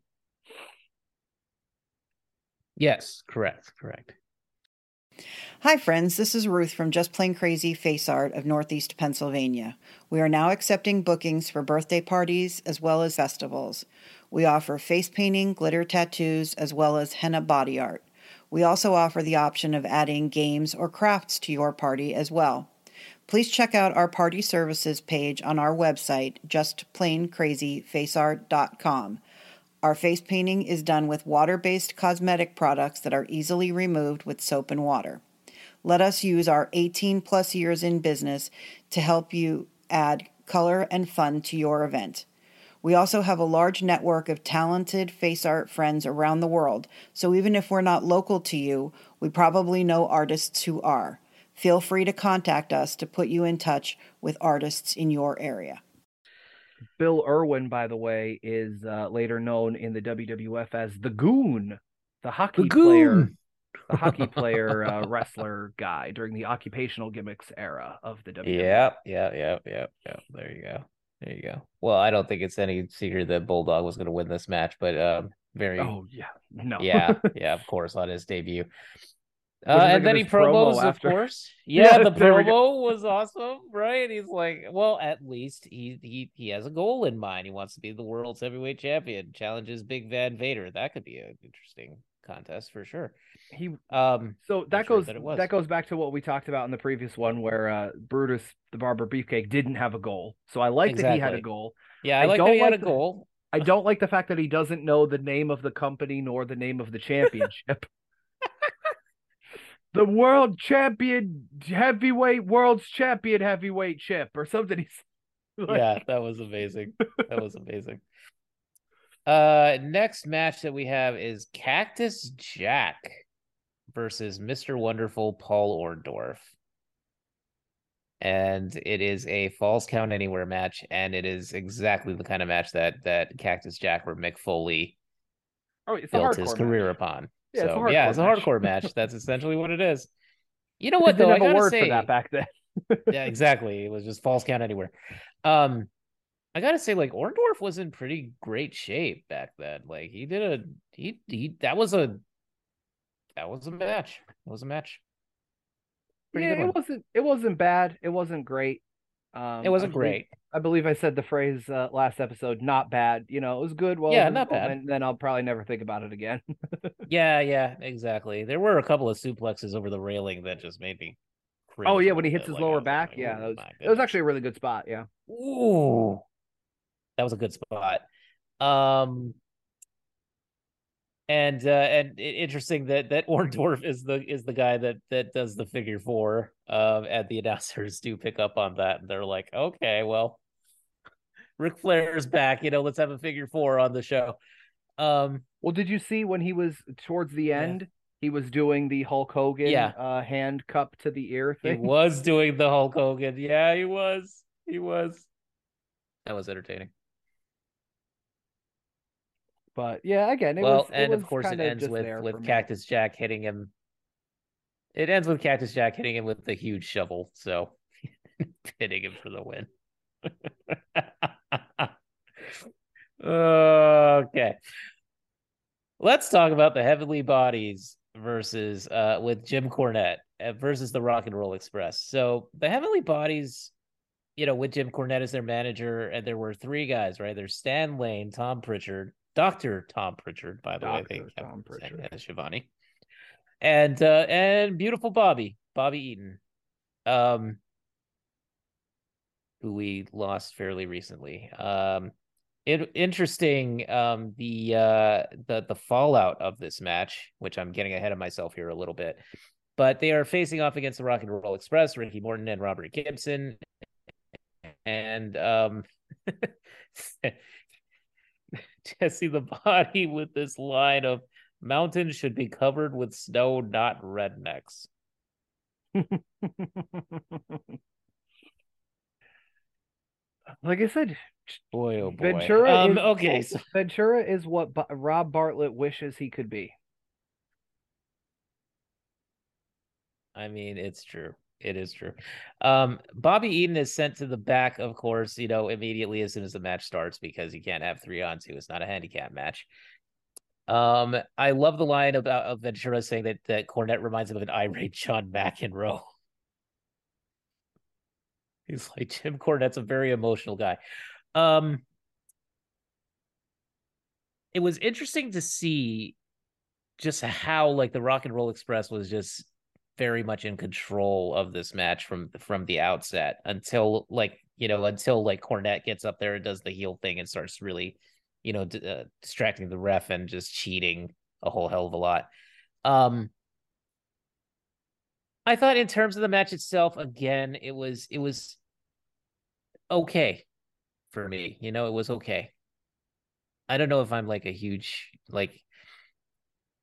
Yes, correct, correct. Hi, friends. This is Ruth from Just Plain Crazy Face Art of Northeast Pennsylvania. We are now accepting bookings for birthday parties as well as festivals. We offer face painting, glitter tattoos, as well as henna body art. We also offer the option of adding games or crafts to your party as well. Please check out our party services page on our website, justplaincrazyfaceart.com. Our face painting is done with water based cosmetic products that are easily removed with soap and water. Let us use our 18 plus years in business to help you add color and fun to your event. We also have a large network of talented face art friends around the world, so even if we're not local to you, we probably know artists who are. Feel free to contact us to put you in touch with artists in your area. Bill Irwin, by the way, is uh, later known in the WWF as the Goon, the hockey The player, the hockey player uh, wrestler guy during the occupational gimmicks era of the WWF. Yeah, yeah, yeah, yeah, yeah. There you go. There you go. Well, I don't think it's any secret that Bulldog was going to win this match, but um, very, Oh yeah, no. yeah, yeah, of course, on his debut. Uh, What do you think and then he his promo promos, of after? course. Yeah, Yeah, the there we go. promo was awesome, right? He's like, well, at least he he he has a goal in mind. He wants to be the world's heavyweight champion. Challenges Big Van Vader. That could be an interesting contest for sure. he Um, So that sure goes that that, goes back to what we talked about in the previous one, where uh, Brutus the Barber Beefcake didn't have a goal. So I like that he had a goal. yeah, I, I like don't he had like a the- goal. I don't like the fact that he doesn't know the name of the company nor the name of the championship. The world champion heavyweight world's champion heavyweight chip or something. He's like, yeah, that was amazing. That was amazing. Uh, next match that we have is Cactus Jack versus Mr. Wonderful Paul Orndorff. And it is a falls count anywhere match, and it is exactly the kind of match that that Cactus Jack or Mick Foley Oh, built his career match. upon. Yeah, it's a so yeah, hardcore it's a match. hardcore match. That's essentially what it is. You know what though? I have a gotta word say, for that back then. yeah, exactly. It was just falls count anywhere. Um, I gotta say, like Orndorff was in pretty great shape back then. Like he did a he he that was a that was a match. It was a match. Pretty yeah, it wasn't it wasn't bad. It wasn't great. Um, it wasn't I believe- great. I believe I said the phrase uh, last episode, not bad. You know, it was good. Well, Yeah, not bad. And then I'll probably never think about it again. Yeah, yeah, exactly. There were a couple of suplexes over the railing that just made me. oh yeah, when he hits bit. his Like, lower back, like, yeah, "Oh that was, it was actually a really good spot. Yeah. Ooh, that was a good spot. Um, and uh, and interesting that that Orndorff is the is the guy that that does the figure four. Um, and the announcers do pick up on that, and they're like, okay, well, Ric Flair's back. You know, let's have a figure four on the show. Um, Well, did you see when he was towards the Yeah. end? He was doing the Hulk Hogan Yeah. uh, hand cup to the ear He thing. was doing the Hulk Hogan. Yeah, he was. He was. That was entertaining. But yeah, again, it well, was. and of course it ends with with me. Cactus Jack hitting him. It ends with Cactus Jack hitting him with the huge shovel, so hitting him for the win. okay. Let's talk about the Heavenly Bodies versus uh with Jim Cornette uh, versus the Rock and Roll Express. So the Heavenly Bodies, you know, with Jim Cornette as their manager, and there were three guys, right? There's Stan Lane, Tom Pritchard, Doctor Tom Pritchard, by the way, I Dr. think Tom Pritchard. as Schiavone, and uh and beautiful Bobby, Bobby Eaton, um, who we lost fairly recently. Um, it interesting um the uh the the fallout of this match which i'm getting ahead of myself here a little bit but they are facing off against the rock and roll express ricky morton and robert gibson and um jesse the body with this line of mountains should be covered with snow not rednecks like I said, boy oh boy Ventura um, is okay so Ventura is what Bo- Rob Bartlett wishes he could be. I mean, it's true. It is true. Um, Bobby Eaton is sent to the back, of course, you know, immediately as soon as the match starts because you can't have three on two. It's not a handicap match. Um, I love the line about of Ventura saying that that Cornette reminds him of an irate John McEnroe. He's like Jim Cornette's a very emotional guy. Um, it was interesting to see just how like the Rock and Roll Express was just very much in control of this match from from the outset until like you know until like Cornette gets up there and does the heel thing and starts really you know d- uh, distracting the ref and just cheating a whole hell of a lot. Um I thought in terms of the match itself again it was it was okay for me. You know, it was okay. I don't know if I'm like a huge like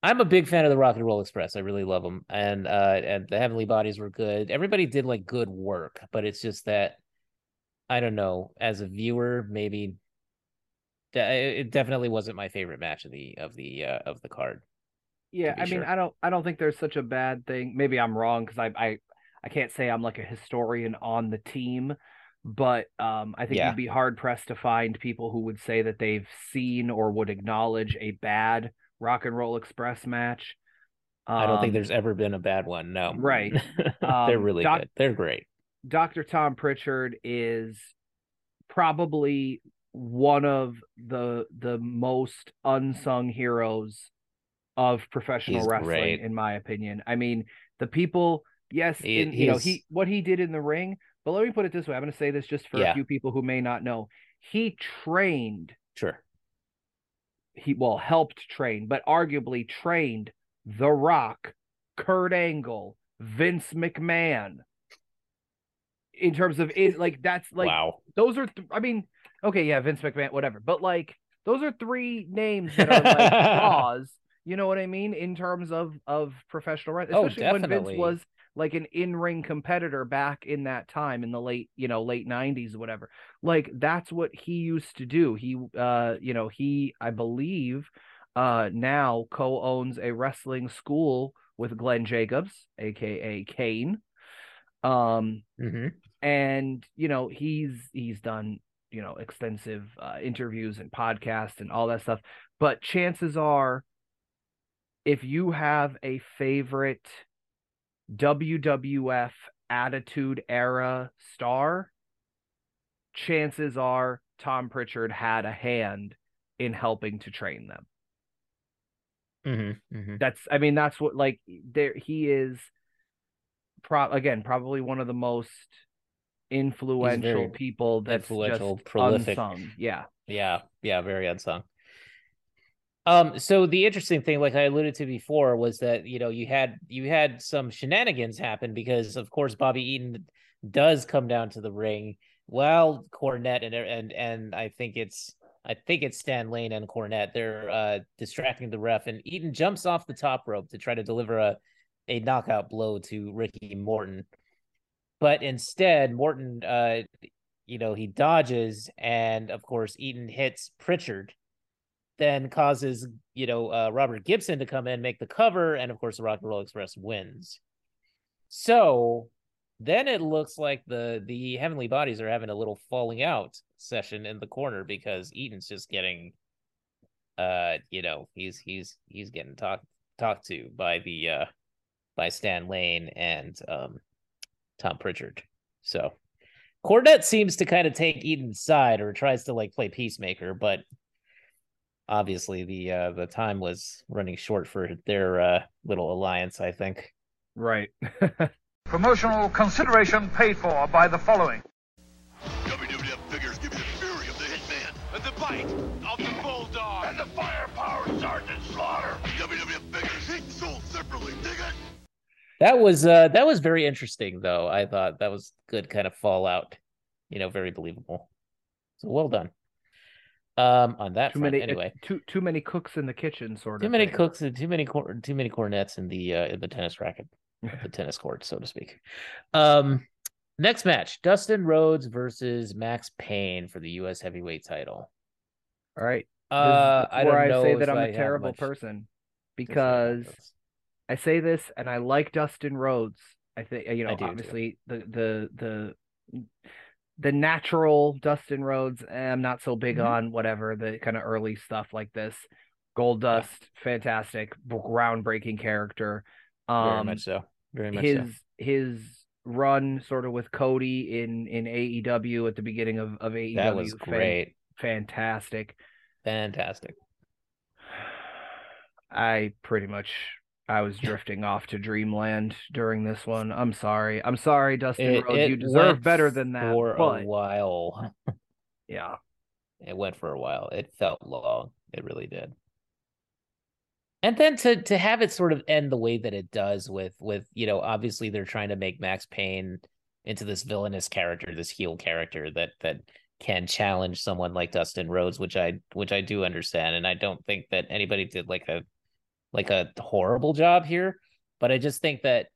I'm a big fan of the Rock and Roll Express. I really love them, and uh, and the Heavenly Bodies were good. Everybody did like good work, but it's just that I don't know. As a viewer, maybe it definitely wasn't my favorite match of the of the uh, of the card. Yeah, I mean. I don't, I don't think there's such a bad thing. Maybe I'm wrong because I, I, I can't say I'm like a historian on the team, but um, I think Yeah. you'd be hard pressed to find people who would say that they've seen or would acknowledge a bad Rock and Roll Express match. I don't think Um, there's ever been a bad one. No, Right. They're Um, really Doc- good. They're great. Dr. Tom Pritchard is probably one of the the most unsung heroes of professional He's wrestling great. in my opinion. I mean, the people yes, He- in, you know, he what he did in the ring, but let me put it this way. I'm going to say this just for Yeah. a few people who may not know. He trained Sure. He well helped train, but arguably trained The Rock, Kurt Angle, Vince McMahon. In terms of it, like that's like wow. those are. Th- I mean, okay, yeah, Vince McMahon, whatever, but like those are three names that are like draws. You know what I mean in terms of of professional wrestling, Oh, especially when. Vince was like an in ring competitor back in that time in the late you know late '90s or whatever. Like that's what he used to do. He, uh, you know, he I believe, uh, now co-owns a wrestling school with Glenn Jacobs, aka Kane. Um, hmm and you know he's he's done you know extensive uh, interviews and podcasts and all that stuff but chances are if you have a favorite WWF attitude era star chances are Tom Pritchard had a hand in helping to train them hmm hmm that's i mean that's what like there he is pro again probably one of the most influential people that's influential, just prolific. unsung yeah Yeah, yeah, very unsung. Um, so the interesting thing, like I alluded to before, was that you know you had you had some shenanigans happen because of course Bobby Eaton does come down to the ring. Well, Cornette and and and I think it's I think it's Stan Lane and Cornette. They're uh, distracting the ref, and Eaton jumps off the top rope to try to deliver a a knockout blow to Ricky Morton. But instead, Morton, uh, you know, he dodges, and of course, Eaton hits Pritchard, then causes you know uh, Robert Gibson to come in, make the cover, and of course, the Rock and Roll Express wins. So then it looks like the the heavenly bodies are having a little falling out session in the corner because Eaton's just getting uh you know he's he's he's getting talked talked to by the uh by Stan Lane and um Tom Pritchard. So Cornette seems to kind of take Eaton's side or tries to like play peacemaker, but obviously the uh the time was running short for their uh little alliance, I think. Right. Promotional consideration paid for by the following. WWF figures give you the fury of the Hitman and the bite of the Bulldog and the firepower Sergeant Slaughter. WWF figures each sold separately. Dig it? That was uh that was very interesting though. I thought that was good kind of fallout. You know, very believable. So well done. Um on that too front, many anyway. too too many cooks in the kitchen, sort Too of. Too many thing. cooks and too many cor- too many cornets in the uh in the tennis racket. the tennis court, so to speak. Um next match, Dustin Rhodes versus Max Payne for the US heavyweight title. All right. Uh I where don't I know say that I'm I a terrible much person to say about because. I say this and I like Dustin Rhodes. I think you know do, too. obviously the the the the natural Dustin Rhodes. eh, I'm not so big Mhm. on whatever the kind of early stuff like this. Goldust, fantastic, groundbreaking character. Very Um, much so. Very much his so. his run sort of with Cody in in AEW at the beginning of of AEW. That was great. fantastic. Fantastic. I pretty much I was drifting off to dreamland during this one. I'm sorry. I'm sorry, Dustin It, Rhodes. it you deserve better than that. for but a while. yeah, It went for a while. It felt long. It really did. And then to to have it sort of end the way that it does with with you know obviously they're trying to make Max Payne into this villainous character, this heel character that that can challenge someone like Dustin Rhodes, which I which I do understand, and I don't think that anybody did like a like a horrible job here, but I just think that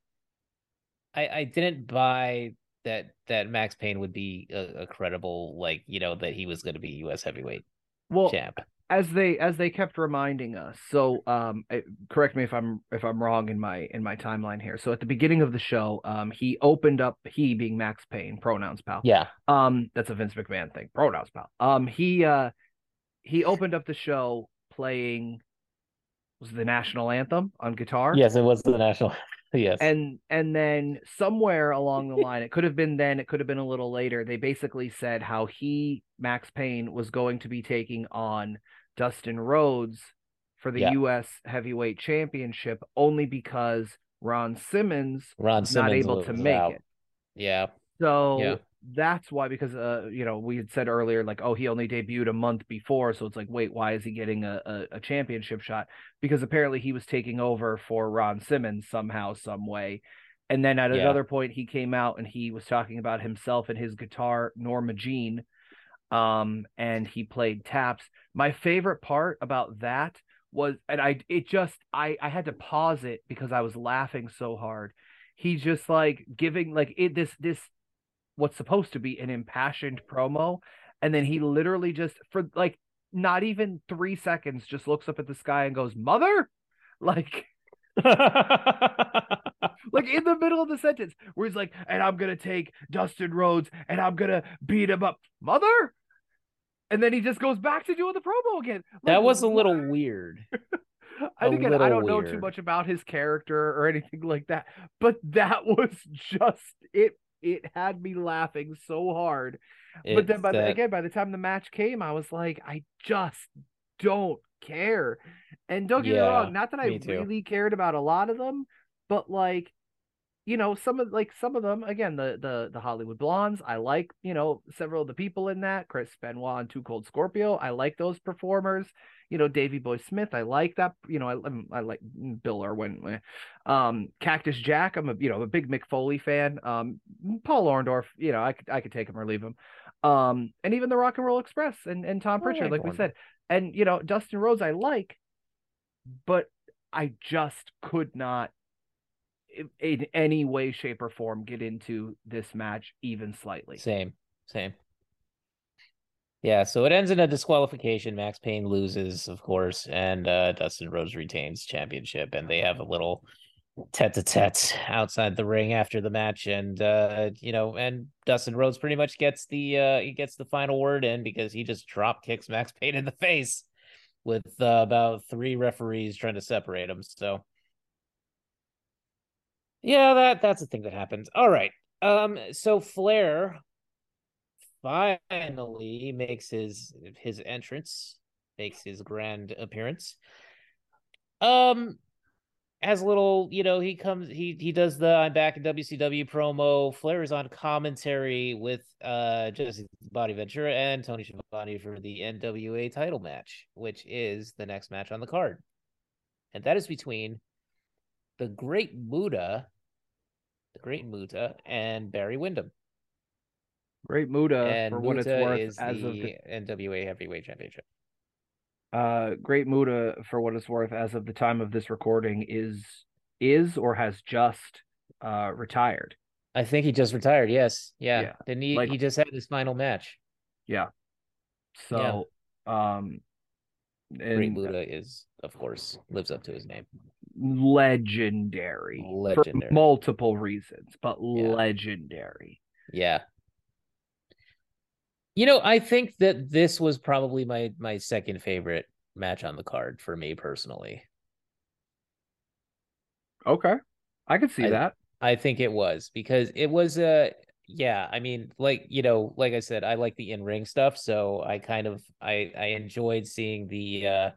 I I didn't buy that that Max Payne would be a, a credible like you know that he was going to be U.S. heavyweight well, champ. as they as they kept reminding us. So, um, correct me if I'm if I'm wrong in my in my timeline here. So at the beginning of the show, um, he opened up. He being Max Payne, pronouns pal. Yeah, Um, that's a Vince McMahon thing. Pronouns, pal. Um, he uh, he opened up the show playing was the national anthem on guitar. yes, it was the national. yes, And and then somewhere along the line, it could have been then, it could have been a little later. They basically said how he Max Payne was going to be taking on Dustin Rhodes for the Yeah. U.S. Heavyweight Championship only because Ron Simmons Ron Simmons not able to make out. it. Yeah, So Yeah. That's why, because uh, you know, we had said earlier, like, oh, he only debuted a month before, so it's like, wait, why is he getting a, a, a championship shot? Because apparently he was taking over for Ron Simmons somehow, some way. And then at Yeah. another point, he came out and he was talking about himself and his guitar, Norma Jean, um, and he played taps. My favorite part about that was, and I, it just, I, I had to pause it because I was laughing so hard. He's just like giving like it this this what's supposed to be an impassioned promo and then he literally just for like not even three seconds just looks up at the sky and goes mother! Like like in the middle of the sentence where he's like and i'm gonna take dustin rhodes and i'm gonna beat him up. Mother! And then he just goes back to doing the promo again. That was a little weird. I think I don't know too much about his character or anything like that, but that was just it. It had me laughing so hard. but then, It's by the, that- again, by the time the match came, I was like, I just don't care. And don't get me wrong, not that I really cared about a lot of them, but like, you know some of like some of them again the the the Hollywood Blondes I like you know several of the people in that Chris Benoit and Two Cold Scorpio I like those performers you know Davy Boy Smith I like that you know I I like Bill Irwin um Cactus Jack I'm a you know a big Mick Foley fan. Um Paul Orndorff you know I could I could take him or leave him. Um and even the Rock and Roll Express and and Tom Pritchard like like we said. And you know Dustin Rhodes I like but I just could not in any way shape or form get into this match even slightly. Same, same. Yeah, so it ends in a disqualification. Max Payne loses, of course, and uh, Dustin Rhodes retains championship, and they have a little tete-a-tete outside the ring after the match, and uh, you know, and Dustin Rhodes pretty much gets the uh, he gets the final word in because he just drop kicks Max Payne in the face with uh, about three referees trying to separate him. So, yeah, that that's the thing that happens. All right. Um, so Flair finally makes his his entrance, makes his grand appearance. Um, has little, you know, he comes, he he does the "I'm back in WCW" promo. Flair is on commentary with uh Jesse Body Ventura and Tony Schiavone for the NWA title match, which is the next match on the card, and that is between the Great Muta, the Great Muta, and Barry Windham. Great Muta and for what it's worth is as of the the NWA Heavyweight Championship. uh Great Muta for what it's worth as of the time of this recording is is or has just uh retired. I think he just retired. Yes, yeah. Yeah, Didn't he? like- he just had his final match. Yeah. So um Great and Buddha is, of course, lives up to his name. legendary, Legendary. for multiple reasons, but Yeah. legendary. Yeah. You know, I think that this was probably my my second favorite match on the card for me personally. Okay. I could see I- that. I think it was because it was a yeah, I mean, like, you know, like I said, I like the in-ring stuff, so I kind of I I enjoyed seeing the uh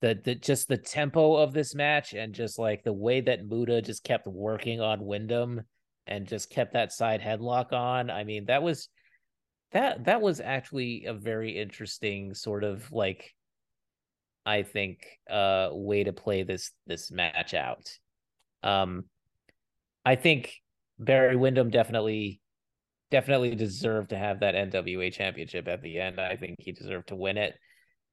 the the just the tempo of this match and just like the way that Muta just kept working on Windham and just kept that side headlock on. I mean, that was that that was actually a very interesting sort of like I think uh way to play this this match out. Um I think Barry Windham definitely definitely deserved to have that NWA championship at the end. I think he deserved to win it.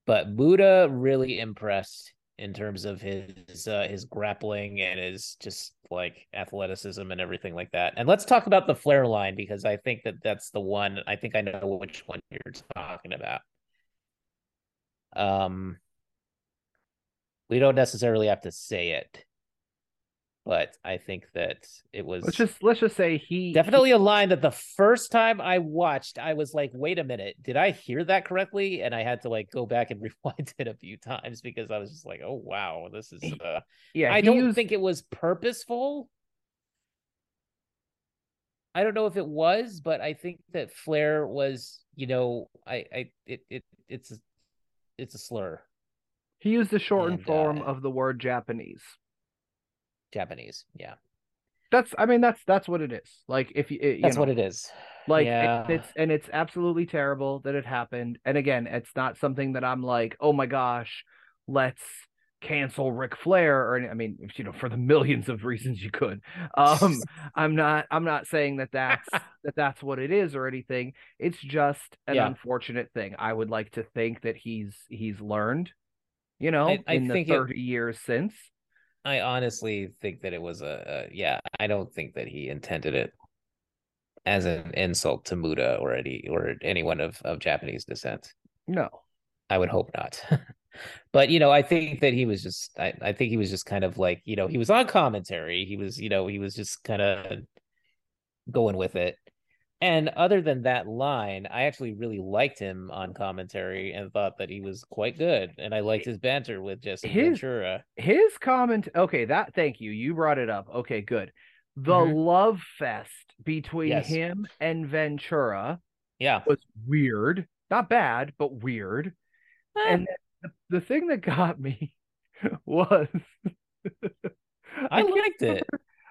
But Muta really impressed in terms of his uh, his grappling and his just like athleticism and everything like that. And let's talk about the Flair line because I think that that's the one. I think I know which one you're talking about. Um, we don't necessarily have to say it, but I think that it was Let's just let's just say he definitely a line that the first time I watched, I was like, wait a minute, did I hear that correctly? And I had to like go back and rewind it a few times because I was just like, oh wow, this is uh yeah, I don't used- think it was purposeful. I don't know if it was, but I think that Flair was, you know, I I it it it's a, it's a slur. he used the shortened and, form uh, of the word Japanese. Japanese. Yeah. That's I mean that's that's what it is. Like if you, you That's know, what it is. Like it- it's and it's absolutely terrible that it happened. And again, it's not something that I'm like, oh my gosh, let's cancel Ric Flair or any, I mean, you know, for the millions of reasons you could. Um, I'm not I'm not saying that that's that that's what it is or anything. It's just an Yeah. unfortunate thing. I would like to think that he's he's learned, you know, I- I in the think it- 30 years since. I honestly think that it was a, a yeah. I don't think that he intended it as an insult to Muta or any or anyone of of Japanese descent. No. I would hope not. but you know, I think that he was just I, I think he was just kind of like, you know, he was on commentary. He was, you know, he was just kind of going with it. And other than that line, I actually really liked him on commentary and thought that he was quite good. And I liked his banter with Jesse His- Ventura. his comment okay that thank you you brought it up okay good the Mhm. love fest between Yes. him and ventura Yeah. was weird not bad but weird Eh, and the, the thing that got me was I can't liked it.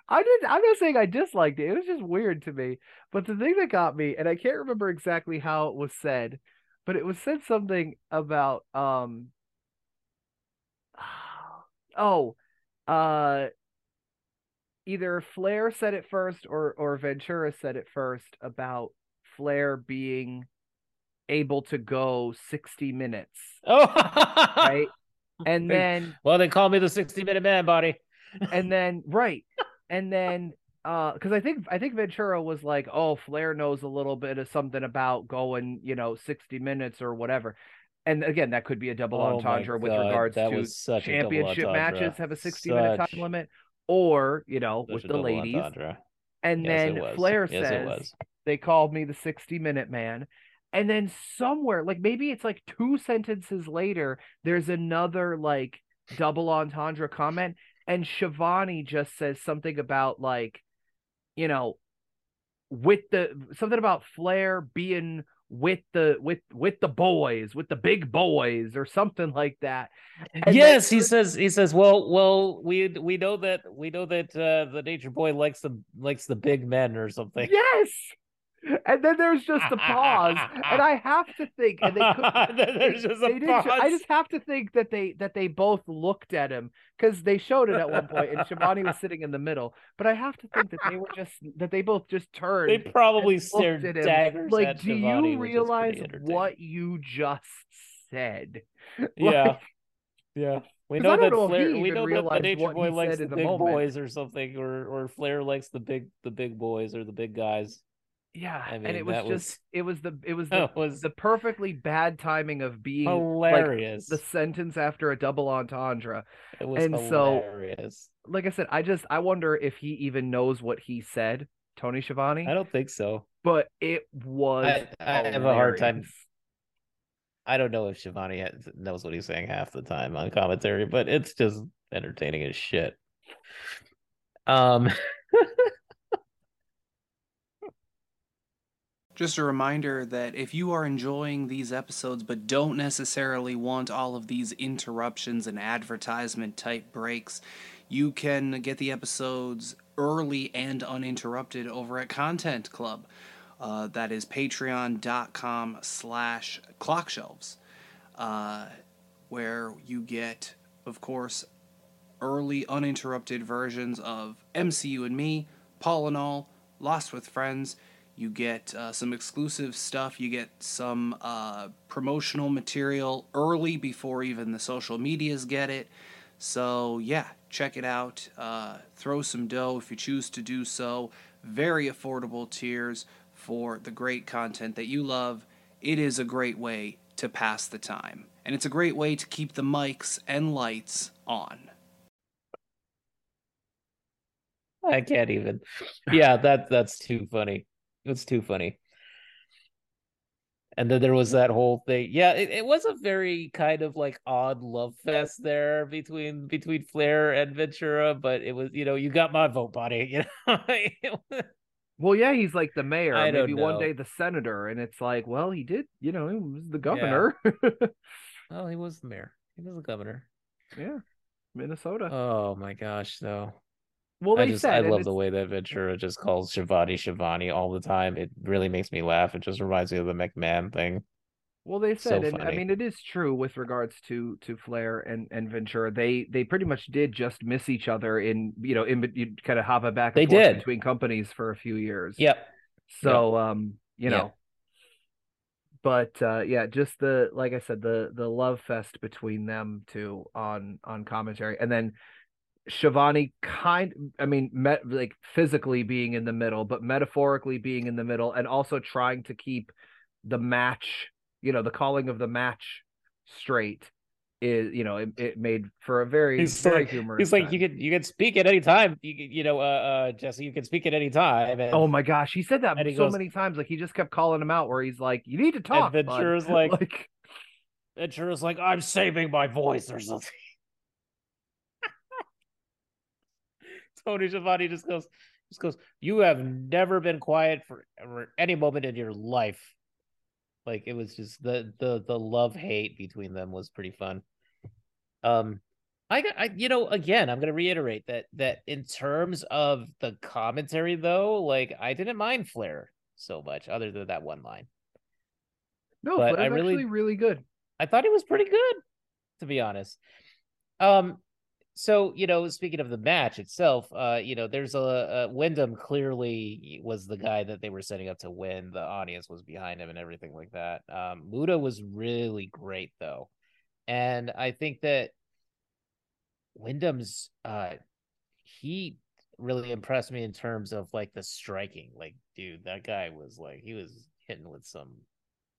I didn't. I'm not saying I disliked it. It was just weird to me. But the thing that got me, and I can't remember exactly how it was said, but it was said something about um. Oh, uh, either Flair said it first or or Ventura said it first about Flair being able to go 60 minutes, Oh, right? And then well, they call me the 60 minute man, buddy. and then right and then uh because i think i think ventura was like oh flair knows a little bit of something about going you know 60 minutes or whatever. And again that could be a double Oh entendre with regards that to was such championship matches have a 60 minute time limit or you know Such with the ladies. entendre. and Yes, then flair Yes, says they called me the 60 minute man. And then somewhere like maybe it's like two sentences later there's another like double entendre comment and Schiavone just says something about like you know with the something about Flair being with the with with the boys with the big boys or something like that And yes, he says. He says, "Well, well, we we know that we know that uh, the Nature Boy likes the likes the big men or something." yes and then there's just a pause and I have to think and they could Then There's just a did I just have to think that they that they both looked at him because they showed it at one point and Schiavone was sitting in the middle. But I have to think that they were just that they both just turned. They probably stared at him. daggers like, at do Schiavone, you which is pretty realize what you just said? Yeah, Like, yeah. We 'Cause I know that know Flair. We know that the Nature Boy likes the the big moment. boys or something, or or Flair likes the big the big boys or the big guys. Yeah, I and it was just was- it was the it was the, was the perfectly bad timing of being like hilarious. the sentence after a double entendre. it was and so- hilarious. Like I said, I just I wonder if he even knows what he said, Tony Schiavone. I don't think so. but it was. I, I have a hard time. I don't know if Schiavone has, knows what he's saying half the time on commentary, but it's just entertaining as shit. Um, Just a reminder that if you are enjoying these episodes but don't necessarily want all of these interruptions and advertisement type breaks, you can get the episodes early and uninterrupted over at Content Club. Uh, that is patreon.com slash clockshelves, uh, where you get, of course, early uninterrupted versions of MCU and Me, Paul and All, Lost with Friends. You get uh, some exclusive stuff. You get some uh, promotional material early before even the social medias get it. So, yeah, check it out. Uh, throw some dough if you choose to do so. Very affordable tiers for the great content that you love. It is a great way to pass the time. And it's a great way to keep the mics and lights on. I can't even. Yeah, that that's too funny. It's too funny. And then there was that whole thing. Yeah, it, it was a very kind of like odd love fest there between between Flair and Ventura, but it was, you know, you got my vote, buddy. You know, Well, yeah, he's like the mayor, I maybe one day the senator, and it's like, well, he did, you know, he was the governor. well, he was the mayor. He was the governor. yeah, Minnesota. Oh my gosh, though. Well, I they just said I love it's- the way that Ventura just calls Schiavone Schiavone all the time. It really makes me laugh. It just reminds me of the McMahon thing. Well, they So said, and I mean, it is true with regards to to Flair and and Ventura. They they pretty much did just miss each other in you know in you kind of hop it back. And They forth did. between companies for a few years. Yep. So um, you Yep. know. But uh yeah, just the like I said, the the love fest between them two on on commentary, and then Schiavone kind I mean met like physically being in the middle, but metaphorically being in the middle, and also trying to keep the match, you know, the calling of the match straight is you know it, it made for a very He's very like, humorous. he's like, you could you can speak at any time. You you know, uh, uh, Jesse, you can speak at any time. And, Oh my gosh, he said that so goes- many times. Like he just kept calling him out, where he's like, "You need to talk." bud." Ventura's like, like is like, I'm saving my voice or something. Tony Schiavone just goes, just goes, you have never been quiet for, for any moment in your life. Like it was just the the the love hate between them was pretty fun. Um, I got, I, you know, again, I'm going to reiterate that that in terms of the commentary, though, like I didn't mind Flair so much, other than that one line. No, But I really- actually really good. I thought he was pretty good, to be honest. Um, so you know, speaking of the match itself, uh, you know, there's a, a Windham clearly was the guy that they were setting up to win. The audience was behind him and everything like that. Um, Muta was really great though, and I think that Windham's uh, he really impressed me in terms of like the striking. Like, dude, that guy was like he was hitting with some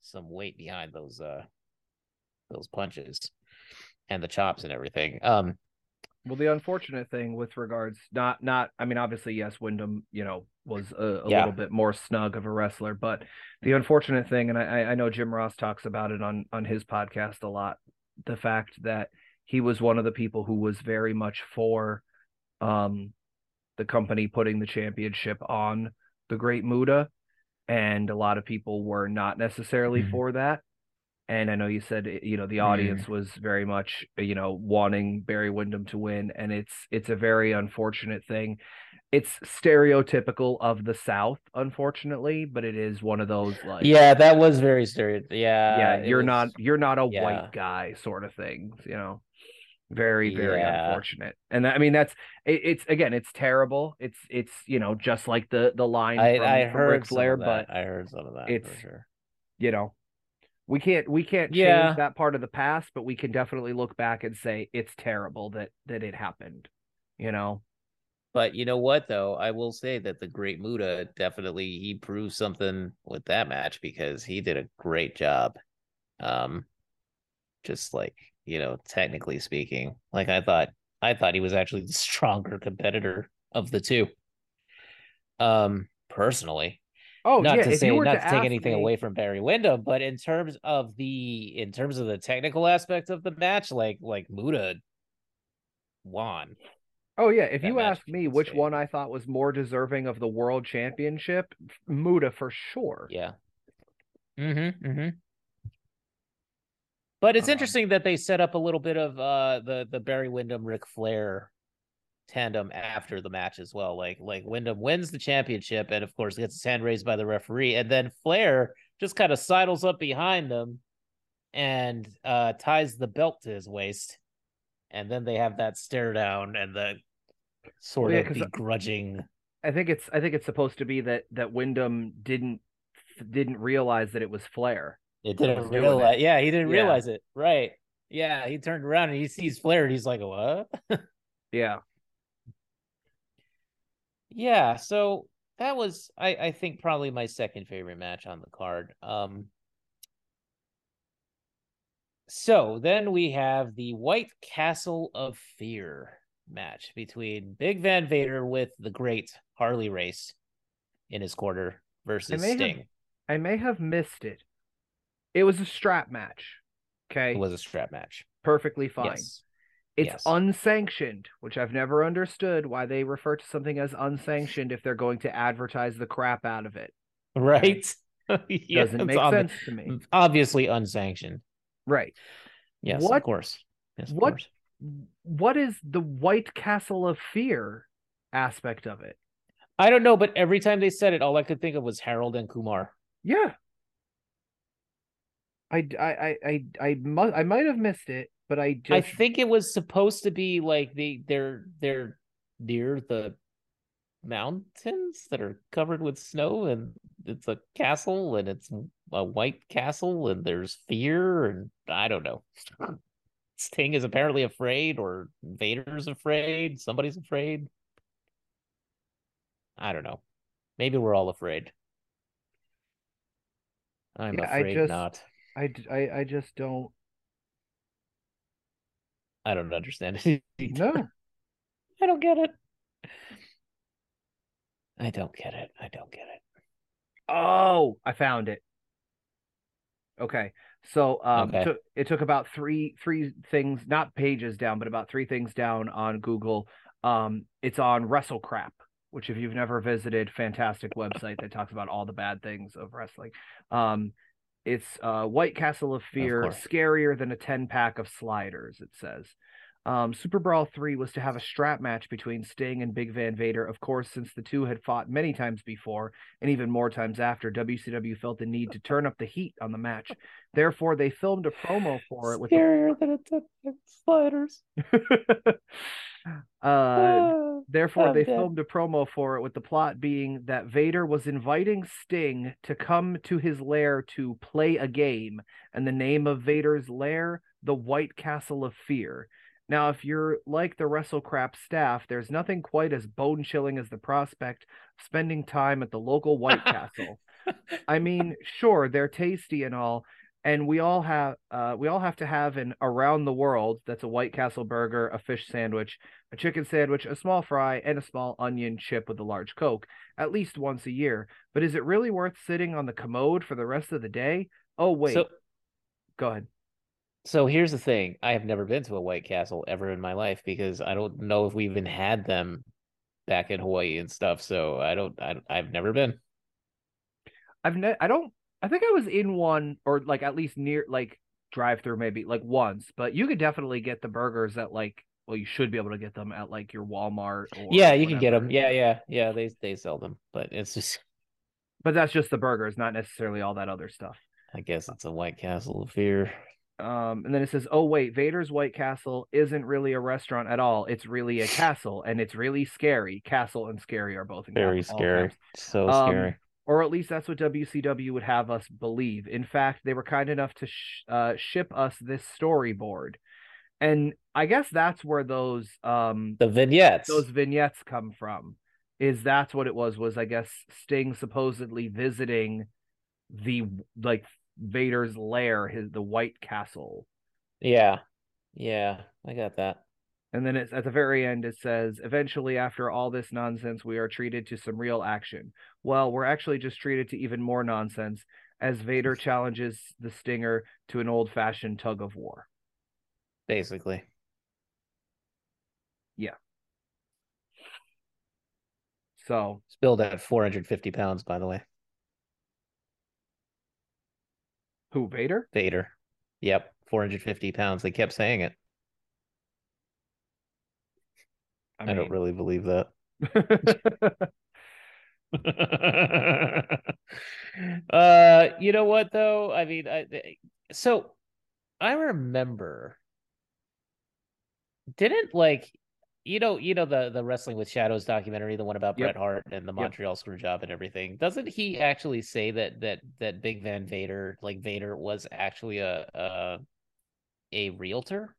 some weight behind those uh those punches and the chops and everything. Um, Well, the unfortunate thing with regards not not I mean obviously yes Windham you know was a, a Yeah. little bit more snug of a wrestler, but the unfortunate thing, and I I know Jim Ross talks about it on on his podcast a lot, the fact that he was one of the people who was very much for um the company putting the championship on the Great Muta, and a lot of people were not necessarily Mhm. for that. And I know you said eh, you know the audience was very much you know wanting Barry Windham to win, and it's it's a very unfortunate thing. It's stereotypical of the South, unfortunately, but it is one of those like yeah, that was very stereotypical. Yeah, yeah you're was- not you're not a yeah. white guy sort of things, you know. Very very Yeah. unfortunate, and I mean that's it, it's again it's terrible. It's it's you know just like the the line I, from, I from heard Ric Flair, but I heard some of that it's- for sure. you know we can't we can't change Yeah. that part of the past but we can definitely look back and say it's terrible that that it happened you know But you know what, though, I will say that the Great Muta definitely he proved something with that match because he did a great job. Um, just like you know, technically speaking, like I thought, I thought he was actually the stronger competitor of the two. Um, personally, oh not yeah to if say not to, to, take anything me- away from Barry Windham, but in terms of the in terms of the technical aspect of the match, like like Muta won. oh yeah if that you ask me which one i thought was more deserving of the world championship muta for sure Yeah. Mm-hmm. Mm-hmm. But it's Um, interesting that they set up a little bit of uh the the Barry Windham Ric Flair tandem after the match as well. Like like Windham wins the championship and of course gets his hand raised by the referee, and then Flair just kind of sidles up behind them and uh ties the belt to his waist. And then they have that stare down and the sort yeah, of I- begrudging i think it's i think it's supposed to be that that windham didn't didn't realize that it was flair It didn't realize. Yeah, he didn't Yeah. realize it. Right. Yeah, he turned around and he sees Flair and he's like, "What?" yeah yeah. So that was, I, I think, probably my second favorite match on the card. Um. So then we have the White Castle of Fear match between Big Van Vader with the Great Harley Race in his quarter versus have Sting. i may have missed it it was a strap match okay It was a strap match. perfectly fine Yes. It's Yes. unsanctioned, which I've never understood why they refer to something as unsanctioned if they're going to advertise the crap out of it. Right. Yeah, Doesn't make sense to me. Obviously unsanctioned. Right. Yes, What- of course. Yes, of what- course. What is the White Castle of Fear aspect of it? I don't know, but every time they said it, all I could think of was Harold and Kumar. Yeah. I I I I I, mu- I might have missed it, but I just I think it was supposed to be like they they're they're near the mountains that are covered with snow and it's a castle and it's a white castle and there's fear and I don't know. Sting is apparently afraid or Vader's afraid, somebody's afraid. I don't know. Maybe we're all afraid. I'm Yeah, I afraid just- not. I, I I just don't I don't understand it. either. know. I don't get it. I don't get it. I don't get it. Oh, I found it. Okay. So um Okay. took it took about three three things, not pages down, but about three things down on Google. Um it's on WrestleCrap, which if you've never visited, fantastic website that talks about all the bad things of wrestling. Um it's uh White Castle of Fear, course. scarier than a 10 pack of sliders, it says. Um, Super Brawl 3 was to have a strap match between Sting and Big Van Vader. Of course, since the two had fought many times before and even more times after, WCW felt the need to turn up the heat on the match. Therefore, they filmed a promo for it with the Scarier than a ten sliders. uh, therefore, I'm they dead. filmed a promo for it with the plot being that Vader was inviting Sting to come to his lair to play a game, and the name of Vader's lair, the White Castle of Fear. Now, if you're like the WrestleCrap staff, there's nothing quite as bone chilling as the prospect of spending time at the local White Castle. I mean, sure, they're tasty and all, and we all have uh, we all have to have an around the world that's a White Castle burger, a fish sandwich, a chicken sandwich, a small fry, and a small onion chip with a large Coke at least once a year. But is it really worth sitting on the commode for the rest of the day? Oh wait, So go ahead. So here's the thing. I have never been to a White Castle ever in my life because I don't know if we even had them back in Hawaii and stuff. So I don't I I've never been. I've ne- I don't I think I was in one or like at least near like drive through maybe like once, but you could definitely get the burgers at like well you should be able to get them at like your Walmart or Yeah, you can get them. Yeah, yeah, yeah. They they sell them, but it's just But that's just the burgers, not necessarily all that other stuff. I guess uh it's a White Castle of fear. Um, and then it says, "Oh wait, Vader's White Castle isn't really a restaurant at all. It's really a castle, and it's really scary. Castle and scary are both in Very scary. So Um, scary. or at least that's what WCW would have us believe. In fact, they were kind enough to sh- uh, ship us this storyboard, and I guess that's where those um The vignettes. those vignettes come from. Is that's what it was? Was I guess Sting supposedly visiting the like Vader's lair, his the White Castle. Yeah. Yeah, I got that. And then it's at the very end, it says, eventually, after all this nonsense, we are treated to some real action. Well, we're actually just treated to even more nonsense as Vader challenges the Stinger to an old fashioned tug of war. Basically. Yeah. So, It's billed at 450 pounds, by the way. Who, Vader? Vader. Yep, 450 pounds. They kept saying it. I, don't really believe that. uh, you know what though? I mean, I so I remember didn't like you know you know the the wrestling with shadows documentary the one about Yep. Bret Hart and the Yep. Montreal screw job and everything doesn't he actually say that that that Big Van Vader like Vader was actually a a a realtor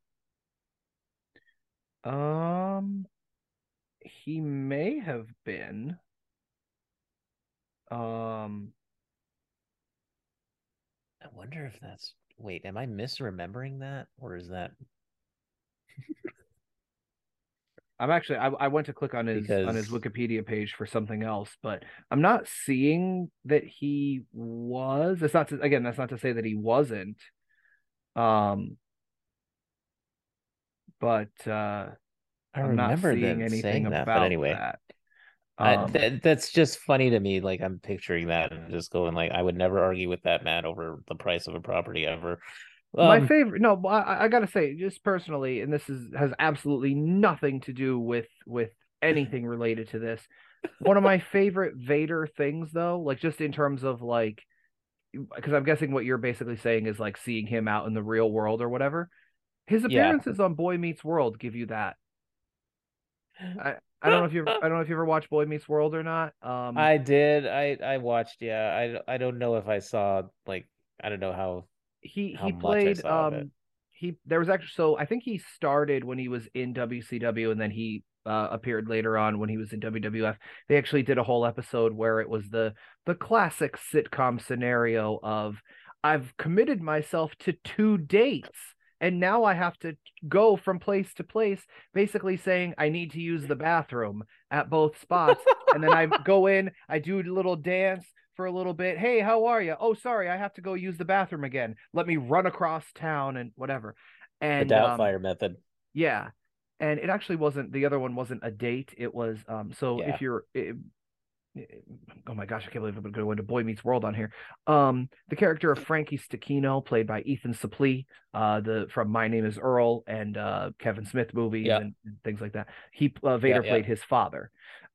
um, he may have been. Um, I wonder if that's wait am I misremembering that or is that I'm actually I, I went to click on his on his Wikipedia page for something else, but I'm not seeing that he was. It's not to, again. That's not to say that he wasn't. Um, but uh, I I'm not seeing anything that, about anyway, that. I, Um, that that's just funny to me. Like I'm picturing that and just going like, I would never argue with that man over the price of a property ever. My Um, favorite. No, I, I gotta say, just personally, and this is has absolutely nothing to do with with anything related to this. One of my favorite Vader things, though, like just in terms of like, because I'm guessing what you're basically saying is like seeing him out in the real world or whatever. His Yeah. appearances on Boy Meets World give you that. I I don't know if you I don't know if you ever watched Boy Meets World or not. Um, I did. I I watched. Yeah. I I don't know if I saw like I don't know how. He how he played um he there was actually so I think he started when he was in WCW and then he uh, appeared later on when he was in WWF. They actually did a whole episode where it was the the classic sitcom scenario of I've committed myself to two dates and now I have to go from place to place basically saying I need to use the bathroom at both spots and then I go in, I do a little dance for a little bit. Hey, how are you? Oh, sorry, I have to go use the bathroom again. Let me run across town and whatever. And The um, Doubtfire method. yeah, and it actually wasn't. The other one wasn't a date. It was um. So Yeah. if you're, it, oh my gosh, I can't believe I'm going to go into Boy Meets World on here. Um, the character of Frankie Stecchino, played by Ethan Suplee, uh, the from My Name Is Earl and uh, Kevin Smith movies Yeah. and, and things like that. He uh, Vader yeah. played his father.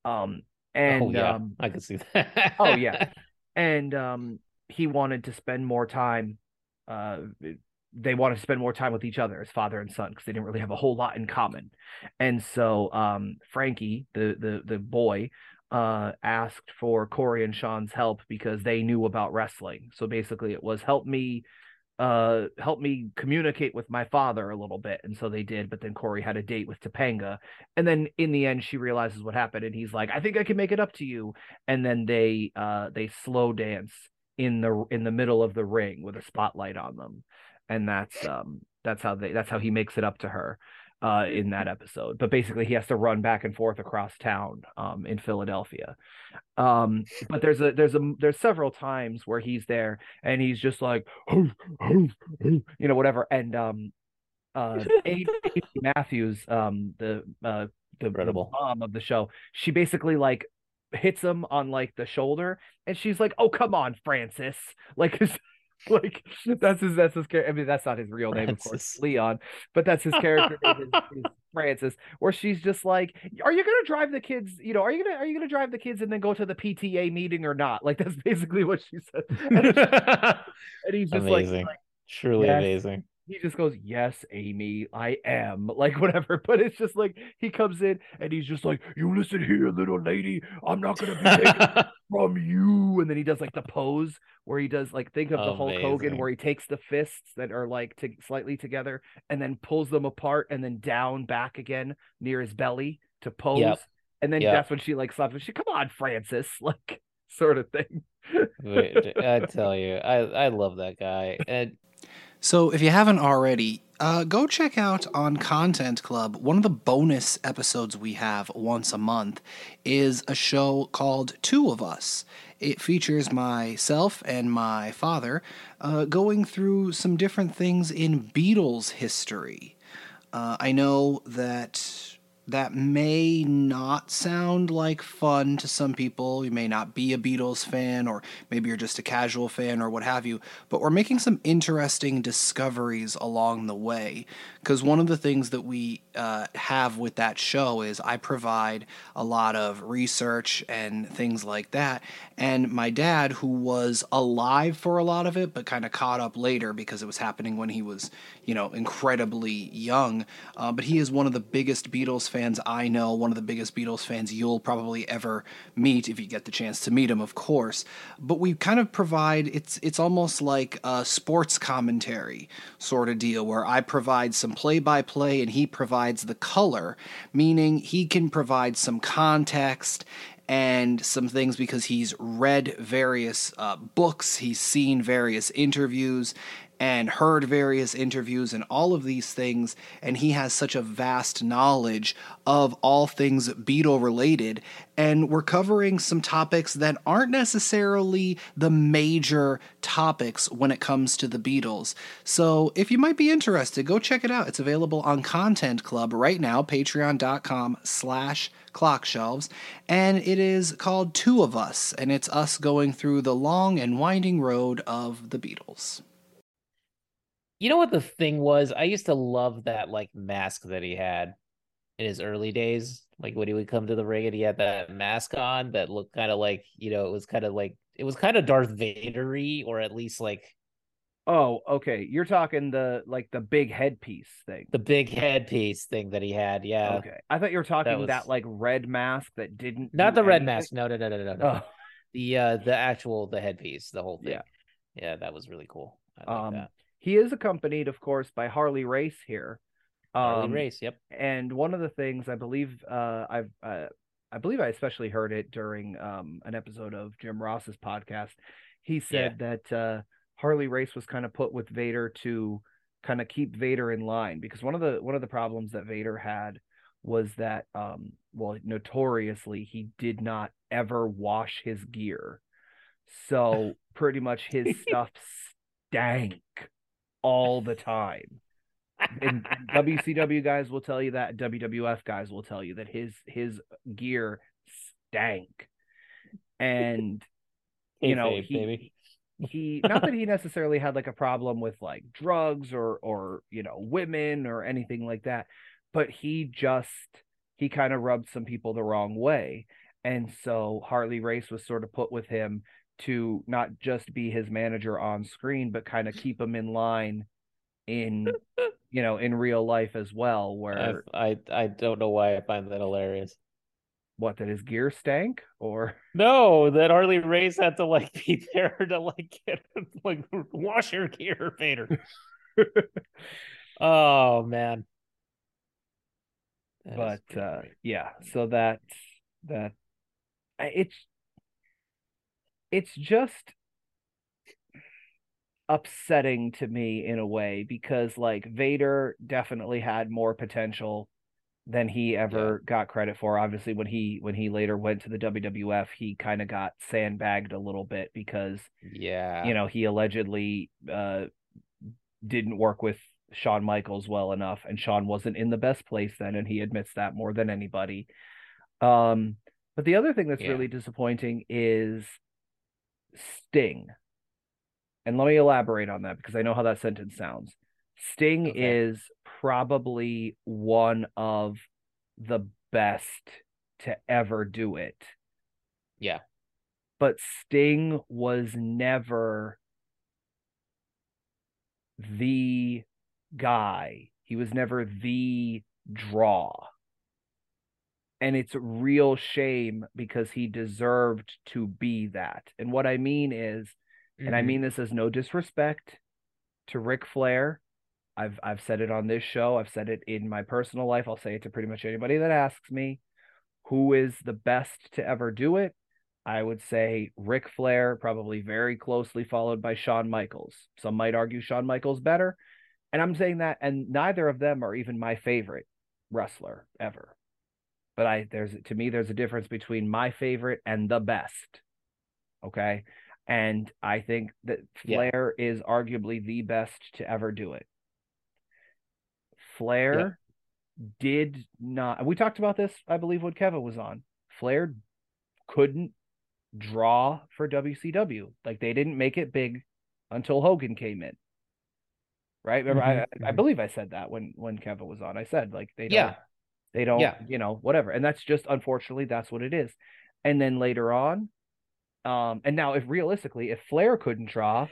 Um, and oh yeah, um, I can see that. oh yeah and um he wanted to spend more time uh they wanted to spend more time with each other as father and son because they didn't really have a whole lot in common. And so um frankie the the the boy uh asked for corey and sean's help because they knew about wrestling. So basically it was help me uh help me communicate with my father a little bit and so they did but then corey had a date with topanga and then in the end she realizes what happened and he's like i think i can make it up to you and then they uh they slow dance in the in the middle of the ring with a spotlight on them and that's um that's how they that's how he makes it up to her uh in that episode but basically he has to run back and forth across town um in Philadelphia. Um but there's a there's a there's several times where he's there and he's just like you know whatever. And um uh Amy Matthews um the uh the, the Incredible. mom of the show she basically like hits him on like the shoulder and she's like oh come on francis. Like like that's his that's his character i mean that's not his real name of course leon but that's his character name is, is francis where she's just like are you gonna drive the kids you know are you gonna are you gonna drive the kids and then go to the pta meeting or not like that's basically what she said and, and he's just like, like truly yes. amazing. He just goes, Yes, Amy, I am. Like, whatever. But it's just like he comes in and he's just like, You listen here, little lady. I'm not going to be taken from you. And then he does like the pose where he does like, think of the Hulk Hogan where he takes the fists that are like to, slightly together and then pulls them apart and then down back again near his belly to pose. And then Yep. that's when she like slaps him. She, Come on, Francis. Like, sort of thing. I tell you, I I love that guy. And So, if you haven't already, uh, go check out on Content Club. One of the bonus episodes we have once a month is a show called Two of Us. It features myself and my father uh, going through some different things in Beatles history. Uh, I know that that may not sound like fun to some people. You may not be a Beatles fan, or maybe you're just a casual fan, or what have you. But we're making some interesting discoveries along the way. Because one of the things that we uh, have with that show is I provide a lot of research and things like that. And my dad, who was alive for a lot of it, but kind of caught up later because it was happening when he was, you know, incredibly young. Uh, but he is one of the biggest Beatles fans I know, one of the biggest Beatles fans you'll probably ever meet if you get the chance to meet him, of course. But we kind of provide it's it's almost like a sports commentary sort of deal where I provide some play by play and he provides the color, meaning he can provide some context and some things because he's read various uh, books, he's seen various interviews, and heard various interviews and all of these things, and he has such a vast knowledge of all things Beatle related. And we're covering some topics that aren't necessarily the major topics when it comes to the Beatles. So if you might be interested, go check it out. It's available on Content Club right now, patreon.com slash clockshelves and it is called two of us and it's us going through the long and winding road of the beatles you know what the thing was? I used to love that like mask that he had in his early days. Like when he would come to the ring and he had that mask on that looked kind of like, you know, it was kind of like it was kind of Darth Vader-y, or at least like Oh, okay. You're talking the like the big headpiece thing. the big headpiece thing that he had. Yeah. Okay. I thought you were talking that, was- like red mask that didn't Not the red mask. No, no, no, no, no, no. Oh, The uh the actual the headpiece, the whole thing. Yeah. Yeah, that was really cool. I like um that. He is accompanied, of course, by Harley Race here. Harley Um, Race, yep. and one of the things I believe uh I've uh, I believe I especially heard it during um an episode of Jim Ross's podcast. He said that uh Harley Race was kind of put with Vader to kind of keep Vader in line because one of the one of the problems that Vader had was that um well notoriously he did not ever wash his gear. So pretty much his stuff stank all the time and WCW guys will tell you that. WWF guys will tell you that his his gear stank. and you know he baby. he not that he necessarily had like a problem with like drugs or or you know women or anything like that but he just he kind of rubbed some people the wrong way and so harley race was sort of put with him to not just be his manager on screen but kind of keep him in line in you know in real life as well where I, I I don't know why I find that hilarious. what that his gear stank or No, that Harley Race had to like be there to like get like wash your gear, Vader. oh man. That is but uh yeah so that that it's it's just upsetting to me in a way because like Vader definitely had more potential than he ever got credit for obviously when he when he later went to the WWF he kind of got sandbagged a little bit because yeah. you know he allegedly uh didn't work with Shawn Michaels well enough and Shawn wasn't in the best place then and he admits that more than anybody. Um but the other thing that's Yeah. really disappointing is Sting. And let me elaborate on that because I know how that sentence sounds. Sting Okay. is probably one of the best to ever do it Yeah. but Sting was never the guy. He was never the draw. And it's a real shame because he deserved to be that. And what I mean is, and I Mhm. mean this as no disrespect to Ric Flair. I've I've said it on this show. I've said it in my personal life. I'll say it to pretty much anybody that asks me who is the best to ever do it. I would say Ric Flair, probably very closely followed by Shawn Michaels. Some might argue Shawn Michaels better. And I'm saying that, and neither of them are even my favorite wrestler ever. But I there's to me, there's a difference between my favorite and the best. Okay. And I think that Yeah. Flair is arguably the best to ever do it. Flair did not we talked about this, I believe, when Kevin was on. Flair couldn't draw for WCW. Like they didn't make it big until Hogan came in. Right? Remember, I, Mhm, I mhm. believe I said that when when Kevin was on. I said like they don't Yeah. They don't, Yeah. you know, whatever. And that's just unfortunately that's what it is. And then later on, um, and now if realistically, if Flair couldn't draw,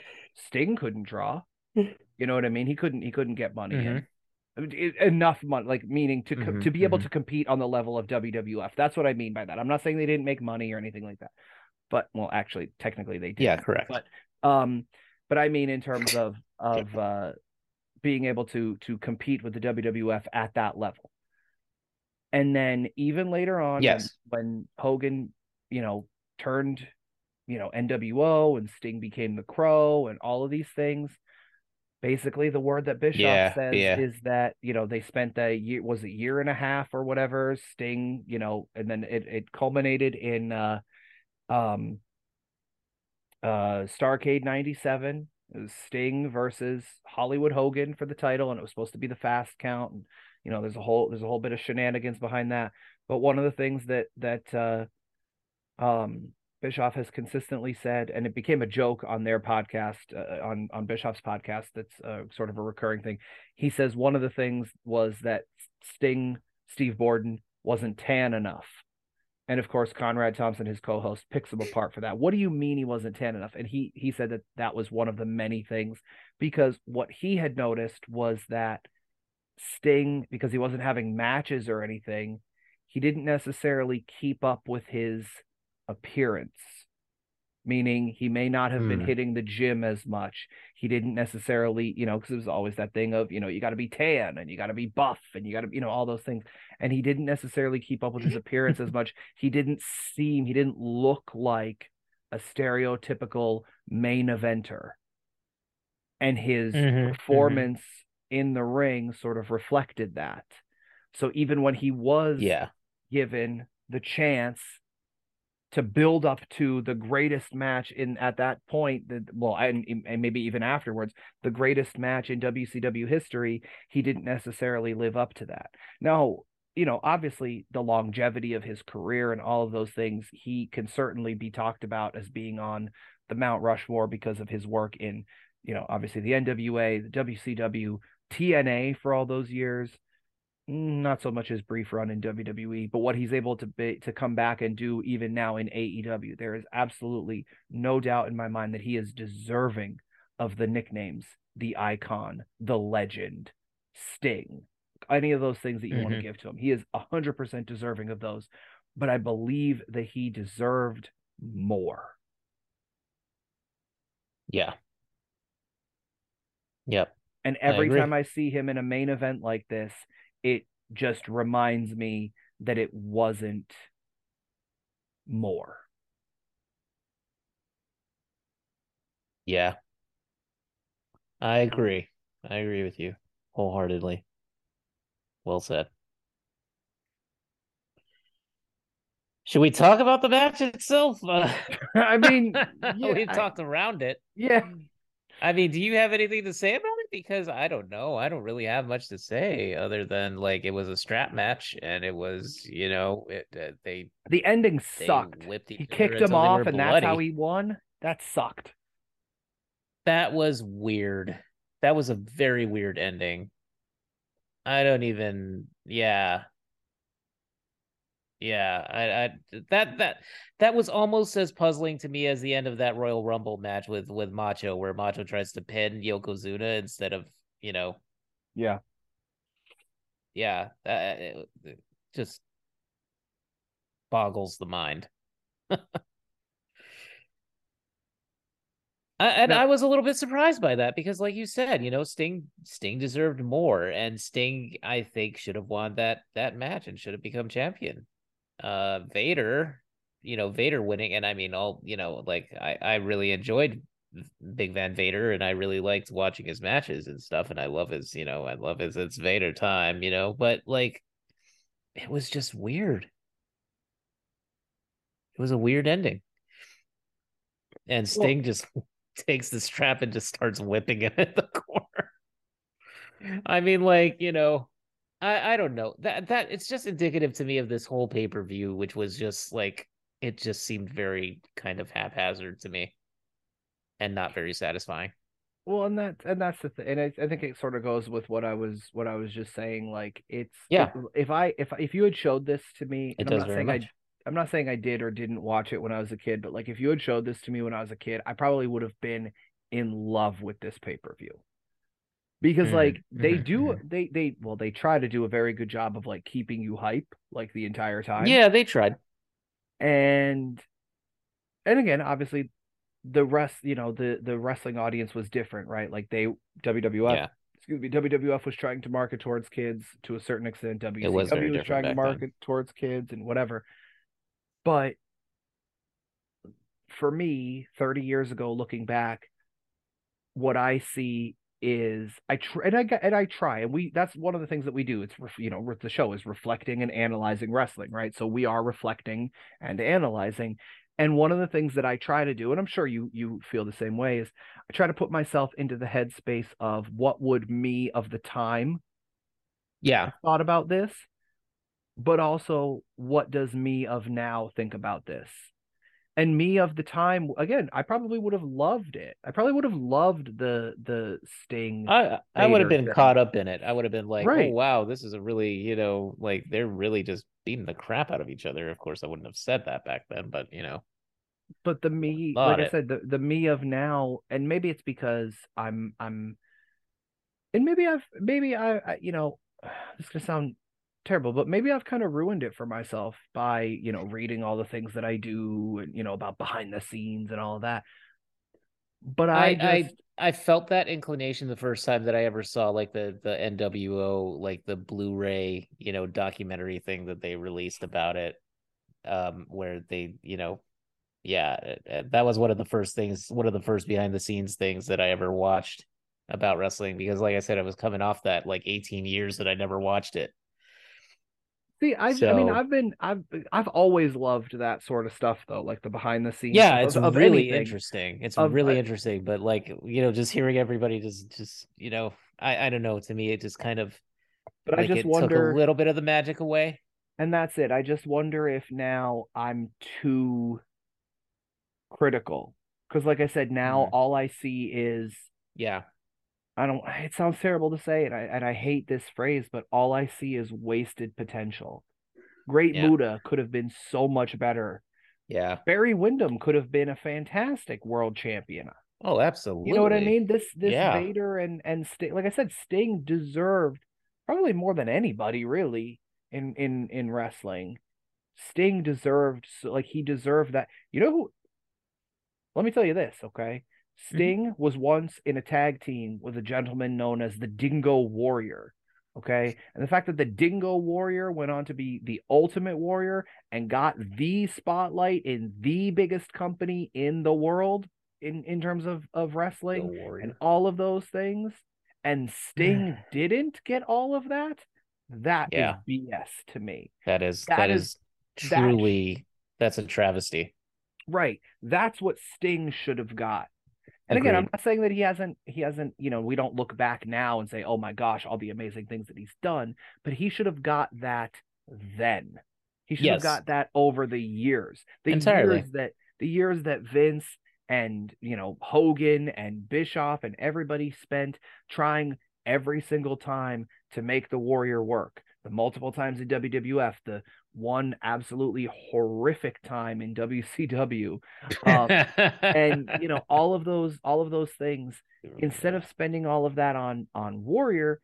Sting couldn't draw. You know what I mean? He couldn't he couldn't get money in. I mean, it- enough money, like meaning to Mhm, to be able mhm. to compete on the level of WWF. That's what I mean by that. I'm not saying they didn't make money or anything like that, but well, actually, technically they did. Yeah, correct. But um, but I mean in terms of of uh being able to to compete with the WWF at that level. And then even later on, when- Yes. when, Hogan, you know, turned, you know, NWO and Sting became the Crow and all of these things. Basically, the word that Bischoff Yeah, says yeah. is that you know they spent a year was a year and a half or whatever Sting you know and then it it culminated in uh um uh Starcade 97 it was Sting versus Hollywood Hogan for the title and it was supposed to be the fast count and you know there's a whole there's a whole bit of shenanigans behind that but one of the things that that uh um Bischoff has consistently said and it became a joke on their podcast uh, on on Bischoff's podcast that's uh, sort of a recurring thing he says one of the things was that Sting Steve Borden wasn't tan enough and of course, Conrad Thompson, his co-host, picks him apart for that. What do you mean he wasn't tan enough? And he he said that that was one of the many things because what he had noticed was that Sting, because he wasn't having matches or anything, he didn't necessarily keep up with his appearance. Meaning he may not have been Hmm. hitting the gym as much. He didn't necessarily, you know, because it was always that thing of, you know, you got to be tan and you got to be buff and you got to, you know, all those things and he didn't necessarily keep up with his appearance as much. He didn't seem, he didn't look like a stereotypical main eventer. And his Mhm, mhm. performance in the ring sort of reflected that. So even when he was Yeah. given the chance to build up to the greatest match in at that point that well and, and maybe even afterwards the greatest match in WCW history he didn't necessarily live up to that now you know, obviously the longevity of his career and all of those things, he can certainly be talked about as being on the Mount Rushmore because of his work in, you know, obviously the NWA, the WCW, TNA for all those years. Not so much his brief run in WWE, but what he's able to be, to come back and do even now in AEW. There is absolutely no doubt in my mind that he is deserving of the nicknames, the icon, the legend, Sting, any of those things that you want to Mhm. give to him. He is 100% deserving of those, but I believe that he deserved more. Yeah. Yep. And every agree. time I see him in a main event like this, it just reminds me that it wasn't more. Yeah. I agree. I agree with you wholeheartedly. Well said. Should we talk about the match itself? Uh, I mean, we yeah, I- talked around it. yeah. I mean, do you have anything to say about it? Because I don't know. I don't really have much to say other than like it was a strap match and it was, you know, it, uh, they The ending they sucked. He kicked him off, and that's how he won. That sucked. That was weird. That was a very weird ending. I don't even yeah. Yeah, I, I that that that was almost as puzzling to me as the end of that Royal Rumble match with with Macho, where Macho tries to pin Yokozuna instead of you know, Yeah. yeah, that it, it just boggles the mind. I, and Yeah. I was a little bit surprised by that because, like you said, you know, Sting Sting deserved more, and Sting I think should have won that that match and should have become champion. Uh, Vader, you know, Vader winning, and I mean, all you know, like I I really enjoyed Big Van Vader, and I really liked watching his matches and stuff, and I love his, you know, I love his it's Vader time, you know, but like, it was just weird. It was a weird ending. And Sting just takes the strap and just starts whipping it at the corner. I mean, like, you know, I, I don't know. That that it's just indicative to me of this whole pay-per-view, which was just like it just seemed very kind of haphazard to me and not very satisfying. Well, and that and that's the thing, and I, I think it sort of goes with what I was what I was just saying. Like it's Yeah. if I if if you had showed this to me, It and I'm does not very saying much. I I'm not saying I did or didn't watch it when I was a kid, but like if you had showed this to me when I was a kid, I probably would have been in love with this pay per view because Mhm, like they mhm, do they they well they try to do a very good job of like keeping you hype like the entire time. Yeah, they tried. and and again obviously the rest you know the the wrestling audience was different right like they wwf Yeah. excuse me wwf was trying to market towards kids to a certain extent wcw It was was trying to back then. market towards kids and whatever but for me 30 years ago looking back what i see is i try and i get and i try and we that's one of the things that we do it's you know the show is reflecting and analyzing wrestling right so we are reflecting and analyzing and one of the things that i try to do and i'm sure you you feel the same way is i try to put myself into the headspace of what would me of the time Yeah. thought about this but also what does me of now think about this and me of the time again i probably would have loved it i probably would have loved the the sting I I would have been thing. caught up in it. I would have been like, oh, Right. "Oh wow, this is a really, you know, like they're really just beating the crap out of each other." Of course, I wouldn't have said that back then, but you know, but the me like i said the, the me of now and maybe it's because i'm i'm and maybe i've maybe i, I you know this is gonna sound terrible but maybe i've kind of ruined it for myself by you know reading all the things that i do and you know about behind the scenes and all of that but i, I just I I felt that inclination the first time that I ever saw like the the NWO like the Blu-ray, you know, documentary thing that they released about it um where they, you know, yeah, it- it- that was one of the first things, one of the first behind the scenes things that I ever watched about wrestling because like I said I was coming off that like 18 years that I never watched it. See, I, I mean, I've been, I've, I've always loved that sort of stuff, though, like the behind the scenes. Yeah, of- it's of really anything. interesting. It's Of- really I- interesting, but like, you know, just hearing everybody just just, you know, I I don't know, to me it just kind of But like I just wonder a little bit of the magic away. and that's it. I just wonder if now I'm too critical. Because like I said, now Mhm. all I see is Yeah. I don't it sounds terrible to say and I and I hate this phrase, but all I see is wasted potential. Great Yeah. Muta could have been so much better. Yeah. Barry Windham could have been a fantastic world champion. Oh, absolutely. You know what I mean? This this Yeah. Vader and and Sting, like I said, Sting deserved probably more than anybody really in in in wrestling. Sting deserved so- like he deserved that. You know who? Let me tell you this, okay? Mm-hmm. Sting was once in a tag team with a gentleman known as the Dingo Warrior. Okay. And the fact that the Dingo Warrior went on to be the Ultimate Warrior and got the spotlight in the biggest company in the world in, in terms of, of wrestling and all of those things, and Sting didn't get all of that, that is Yeah. BS to me. That is that that is- is, that- truly that's a travesty. Right. That's what Sting should have got. And again, I'm not saying that he hasn't he hasn't, you know, we don't look back now and say, "Oh my gosh, all the amazing things that he's done," but he should have got that then. He should have got that over the years. The Entirely. years that the years that Vince and, you know, Hogan and Bischoff and everybody spent trying every single time to make the Warrior work. The multiple times in WWF, the one absolutely horrific time in WCW. Um, and you know all of those all of those things instead of spending all of that on on warrior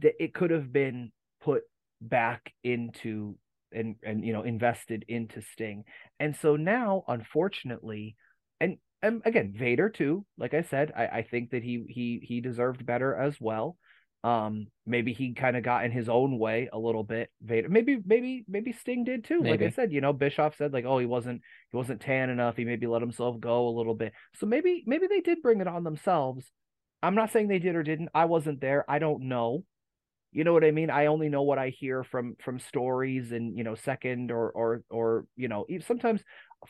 that it could have been put back into and and you know invested into sting. And so now unfortunately and and again vader too like i said i i think that he he he deserved better as well um maybe he kind of got in his own way a little bit. Vader maybe maybe maybe sting did too. Like i said you know bischoff said like oh he wasn't he wasn't tan enough. He maybe let himself go a little bit. So maybe maybe they did bring it on themselves. I'm not saying they did or didn't. I wasn't there. I don't know. You know what i mean? I only know what i hear from from stories and you know second or or or you know sometimes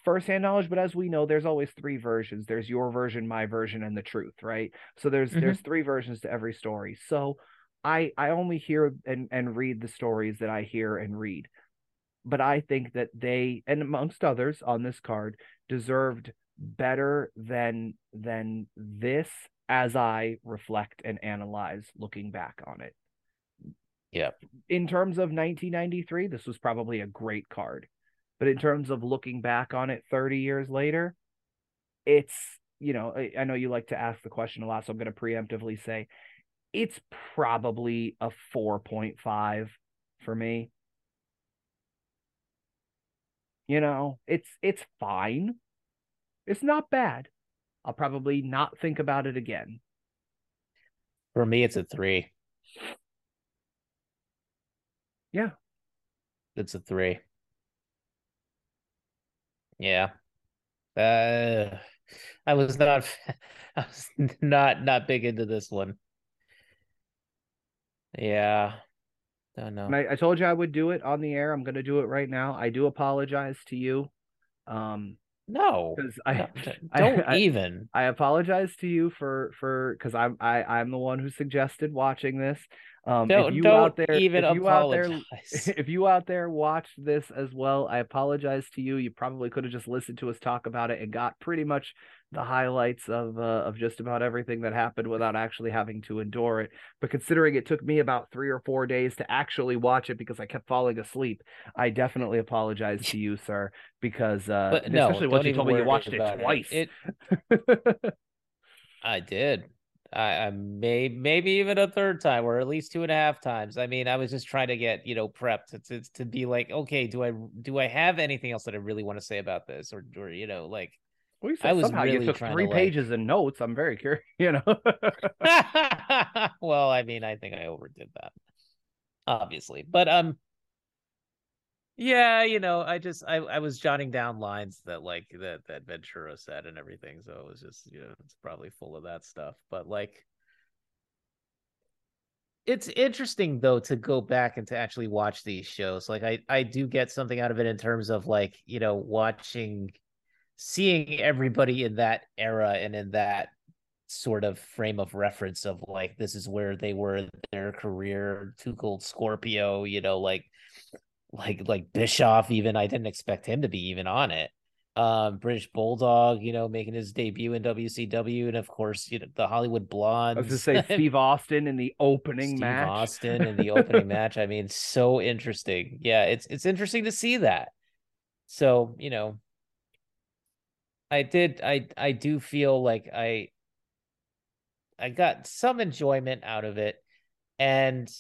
firsthand knowledge but as we know there's always three versions there's your version my version and the truth right so there's Mhm. there's three versions to every story so i i only hear and and read the stories that i hear and read but I think that they and amongst others on this card deserved better than than this as I reflect and analyze looking back on it. yeah In terms of 1993, this was probably a great card. But in terms of looking back on it 30 years later, it's, you know, I, I know you like to ask the question a lot, so I'm going to preemptively say it's probably a 4.5 for me you know it's it's fine it's not bad i'll probably not think about it again For me, it's a three. Yeah. It's a three. Yeah. Uh I was not I was not not big into this one. Yeah. Don't know. I, I told you i would do it on the air i'm going to do it right now i do apologize to you um No. because i I- don't I- even. I apologize to you for for because I'm I I'm the one who suggested watching this. Um, Don't if you don't out there, even if you out there, apologize. if you out there watched this as well, I apologize to you. You probably could have just listened to us talk about it and got pretty much the highlights of uh, of just about everything that happened without actually having to endure it. But considering it took me about three or four days to actually watch it because I kept falling asleep, I definitely apologize to you, sir. Because uh, but no, especially once you told me you watched it twice. It, it I did. I, I may maybe even a third time or at least two and a half times. I mean, I was just trying to get you know prepped to, to to be like, okay, do I do I have anything else that I really want to say about this, or or you know like Well, I was somehow really you took trying three to, like- pages of notes. I'm very curious. You know, well, I mean, I think I overdid that, obviously, but um, yeah, you know, I just I I was jotting down lines that like that that Ventura said and everything, so it was just you know it's probably full of that stuff, but like. It's interesting though to go back and to actually watch these shows. Like I I do get something out of it in terms of like, you know, watching seeing everybody in that era and in that sort of frame of reference of like this is where they were in their career. Cold Scorpio, you know, like like like Bischoff. Even I didn't expect him to be even on it. Um, British Bulldog, you know, making his debut in WCW, and of course, you know, the Hollywood Blondes. I was to say Steve Austin in the opening Steve match. Austin in the opening match. I mean, so interesting. Yeah, it's it's interesting to see that. So, you know, I did I I do feel like I I got some enjoyment out of it. And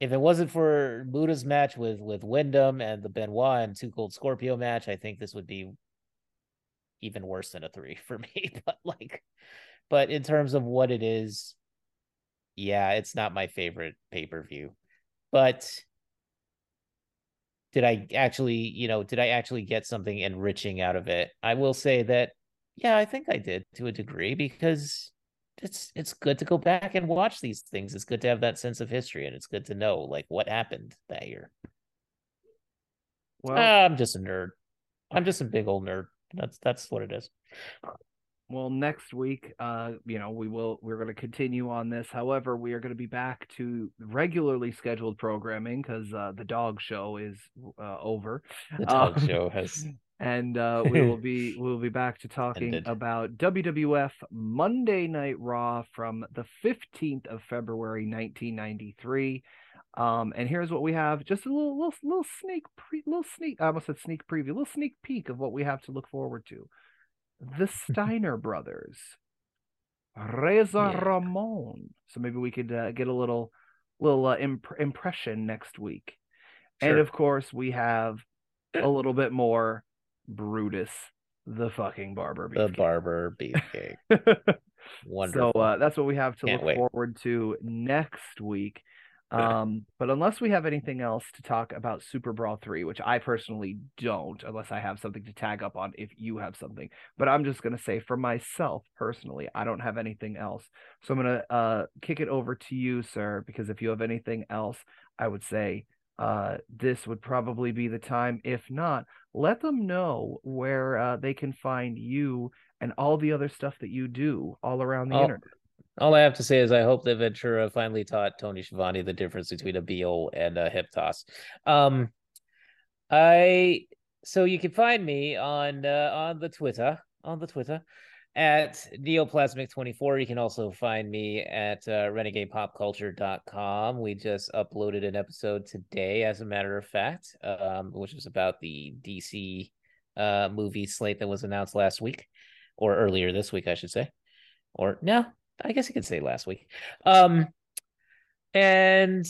if it wasn't for Muta's match with with Windham and the Benoit and Two Cold Scorpio match, I think this would be even worse than a three for me. But like, but in terms of what it is, yeah, it's not my favorite pay per view. But did I actually, you know, did I actually get something enriching out of it? I will say that, yeah, I think I did to a degree because it's it's good to go back and watch these things. It's good to have that sense of history, and it's good to know like what happened that year. Well, I'm just a nerd. I'm just a big old nerd. That's that's what it is. well, next week, uh, you know, we will we're going to continue on this. However, we are going to be back to regularly scheduled programming because uh, the dog show is uh, over. The dog Um, show has and uh, we will be we'll be back to talking Ended. about WWF Monday Night Raw from the 15th of February 1993. Um, and here's what we have: just a little little little sneak pre little sneak I almost said sneak preview, little sneak peek of what we have to look forward to. The Steiner brothers, Razor Yeah. Ramon. So maybe we could uh, get a little little uh, imp- impression next week. And of course, we have a little bit more Brutus, the fucking barber. the barber beefcake. Wonderful. so uh, that's what we have to Can't look wait. forward to next week. Um, but unless we have anything else to talk about Super Brawl 3, which I personally don't, unless I have something to tag up on if you have something. But I'm just gonna say for myself personally, I don't have anything else. So I'm gonna uh kick it over to you, sir, because if you have anything else, I would say uh this would probably be the time. If not, let them know where uh, they can find you and all the other stuff that you do all around the Oh, internet. All I have to say is I hope that Ventura finally taught Tony Schiavone the difference between a BO and a hip toss. Um, I so you can find me on uh, on the Twitter on the Twitter at neoplasmic24 you can also find me at uh, renegadepopculture.com we just uploaded an episode today as a matter of fact um, which was about the dc uh, movie slate that was announced last week or earlier this week i should say. Or no i guess you could say last week. Um and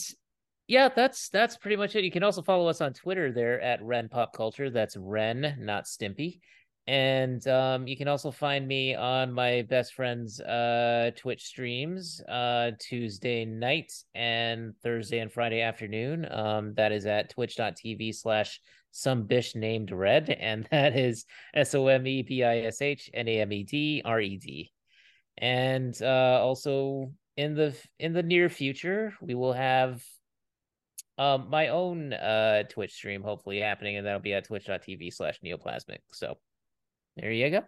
yeah that's that's pretty much it. You can also follow us on twitter there at ren pop culture that's ren not stimpy and um, you can also find me on my best friend's uh, Twitch streams uh, Tuesday night and Thursday and Friday afternoon. Um, that is at twitch.tv slash some bish named red. And that is S O M E B I S H N A M E D R E D. And uh, also in the in the near future, we will have um, my own uh, Twitch stream hopefully happening, and that'll be at twitch.tv slash neoplasmic. So there you go.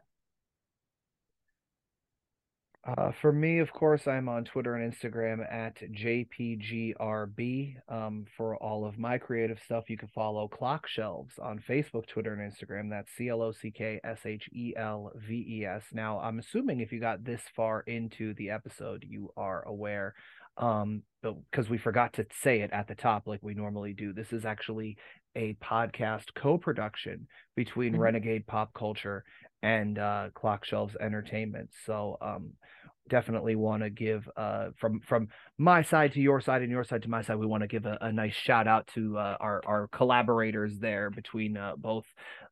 Uh, for me, of course, I'm on Twitter and Instagram at JPGRB. Um, for all of my creative stuff, you can follow Clock Shelves on Facebook, Twitter, and Instagram. That's C L O C K S H E L V E S. Now, I'm assuming if you got this far into the episode, you are aware, um, because we forgot to say it at the top like we normally do. This is actually a podcast co-production between Mhm. Renegade Pop Culture and uh, Clock Shelves Entertainment. So, um, definitely want to give uh from from my side to your side and your side to my side we want to give a, a nice shout out to uh, our our collaborators there between uh, both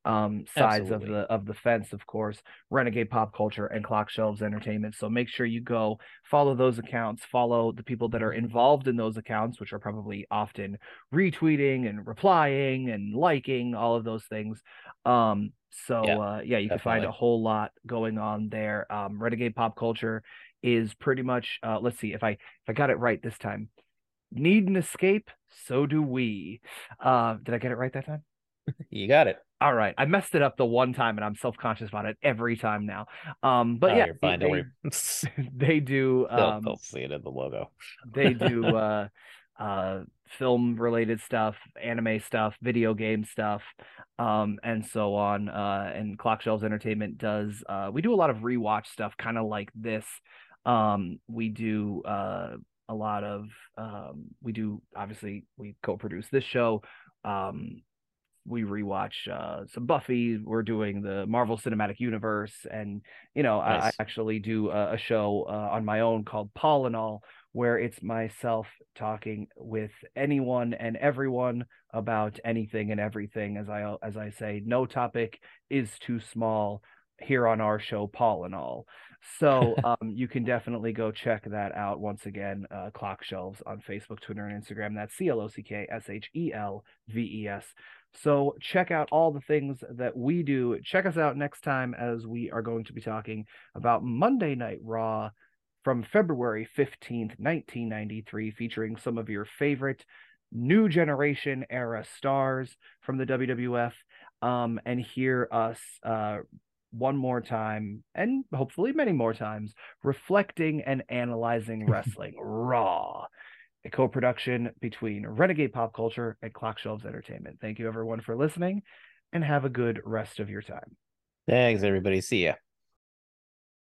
um sides Absolutely. of the of the fence of course renegade pop culture and clock shelves entertainment. So make sure you go follow those accounts follow the people that are involved in those accounts which are probably often retweeting and replying and liking all of those things. Um so Yeah, uh yeah you can find a whole lot going on there. Um renegade pop culture is pretty much uh let's see if i if i got it right this time need an escape so do we. Uh did i get it right that time You got it. All right, I messed it up the one time, and I'm self conscious about it every time now. Um, but Oh, yeah, you're fine. They, they do. they'll, Um, they'll see it in the logo. they do uh uh film related stuff anime stuff video game stuff um and so on uh and clock shelves entertainment does uh we do a lot of rewatch stuff kind of like this um we do uh a lot of um we do obviously we co-produce this show um we rewatch uh some Buffy. We're doing the Marvel Cinematic Universe, and you know I, I actually do a, a show uh, on my own called Paul and All, where it's myself talking with anyone and everyone about anything and everything. As I as I say, no topic is too small here on our show, Paul and All. So um, you can definitely go check that out. Once again, uh, Clock Shelves on Facebook, Twitter, and Instagram. That's C L O C K S H E L V E S. So check out all the things that we do. Check us out next time as we are going to be talking about Monday Night Raw from February 15th, 1993, featuring some of your favorite new generation era stars from the WWF. Um, and hear us uh, one more time, and hopefully many more times, reflecting and analyzing wrestling raw a co-production between Renegade Pop Culture and Clock Shelves Entertainment. Thank you everyone for listening and have a good rest of your time. Thanks, everybody. See ya.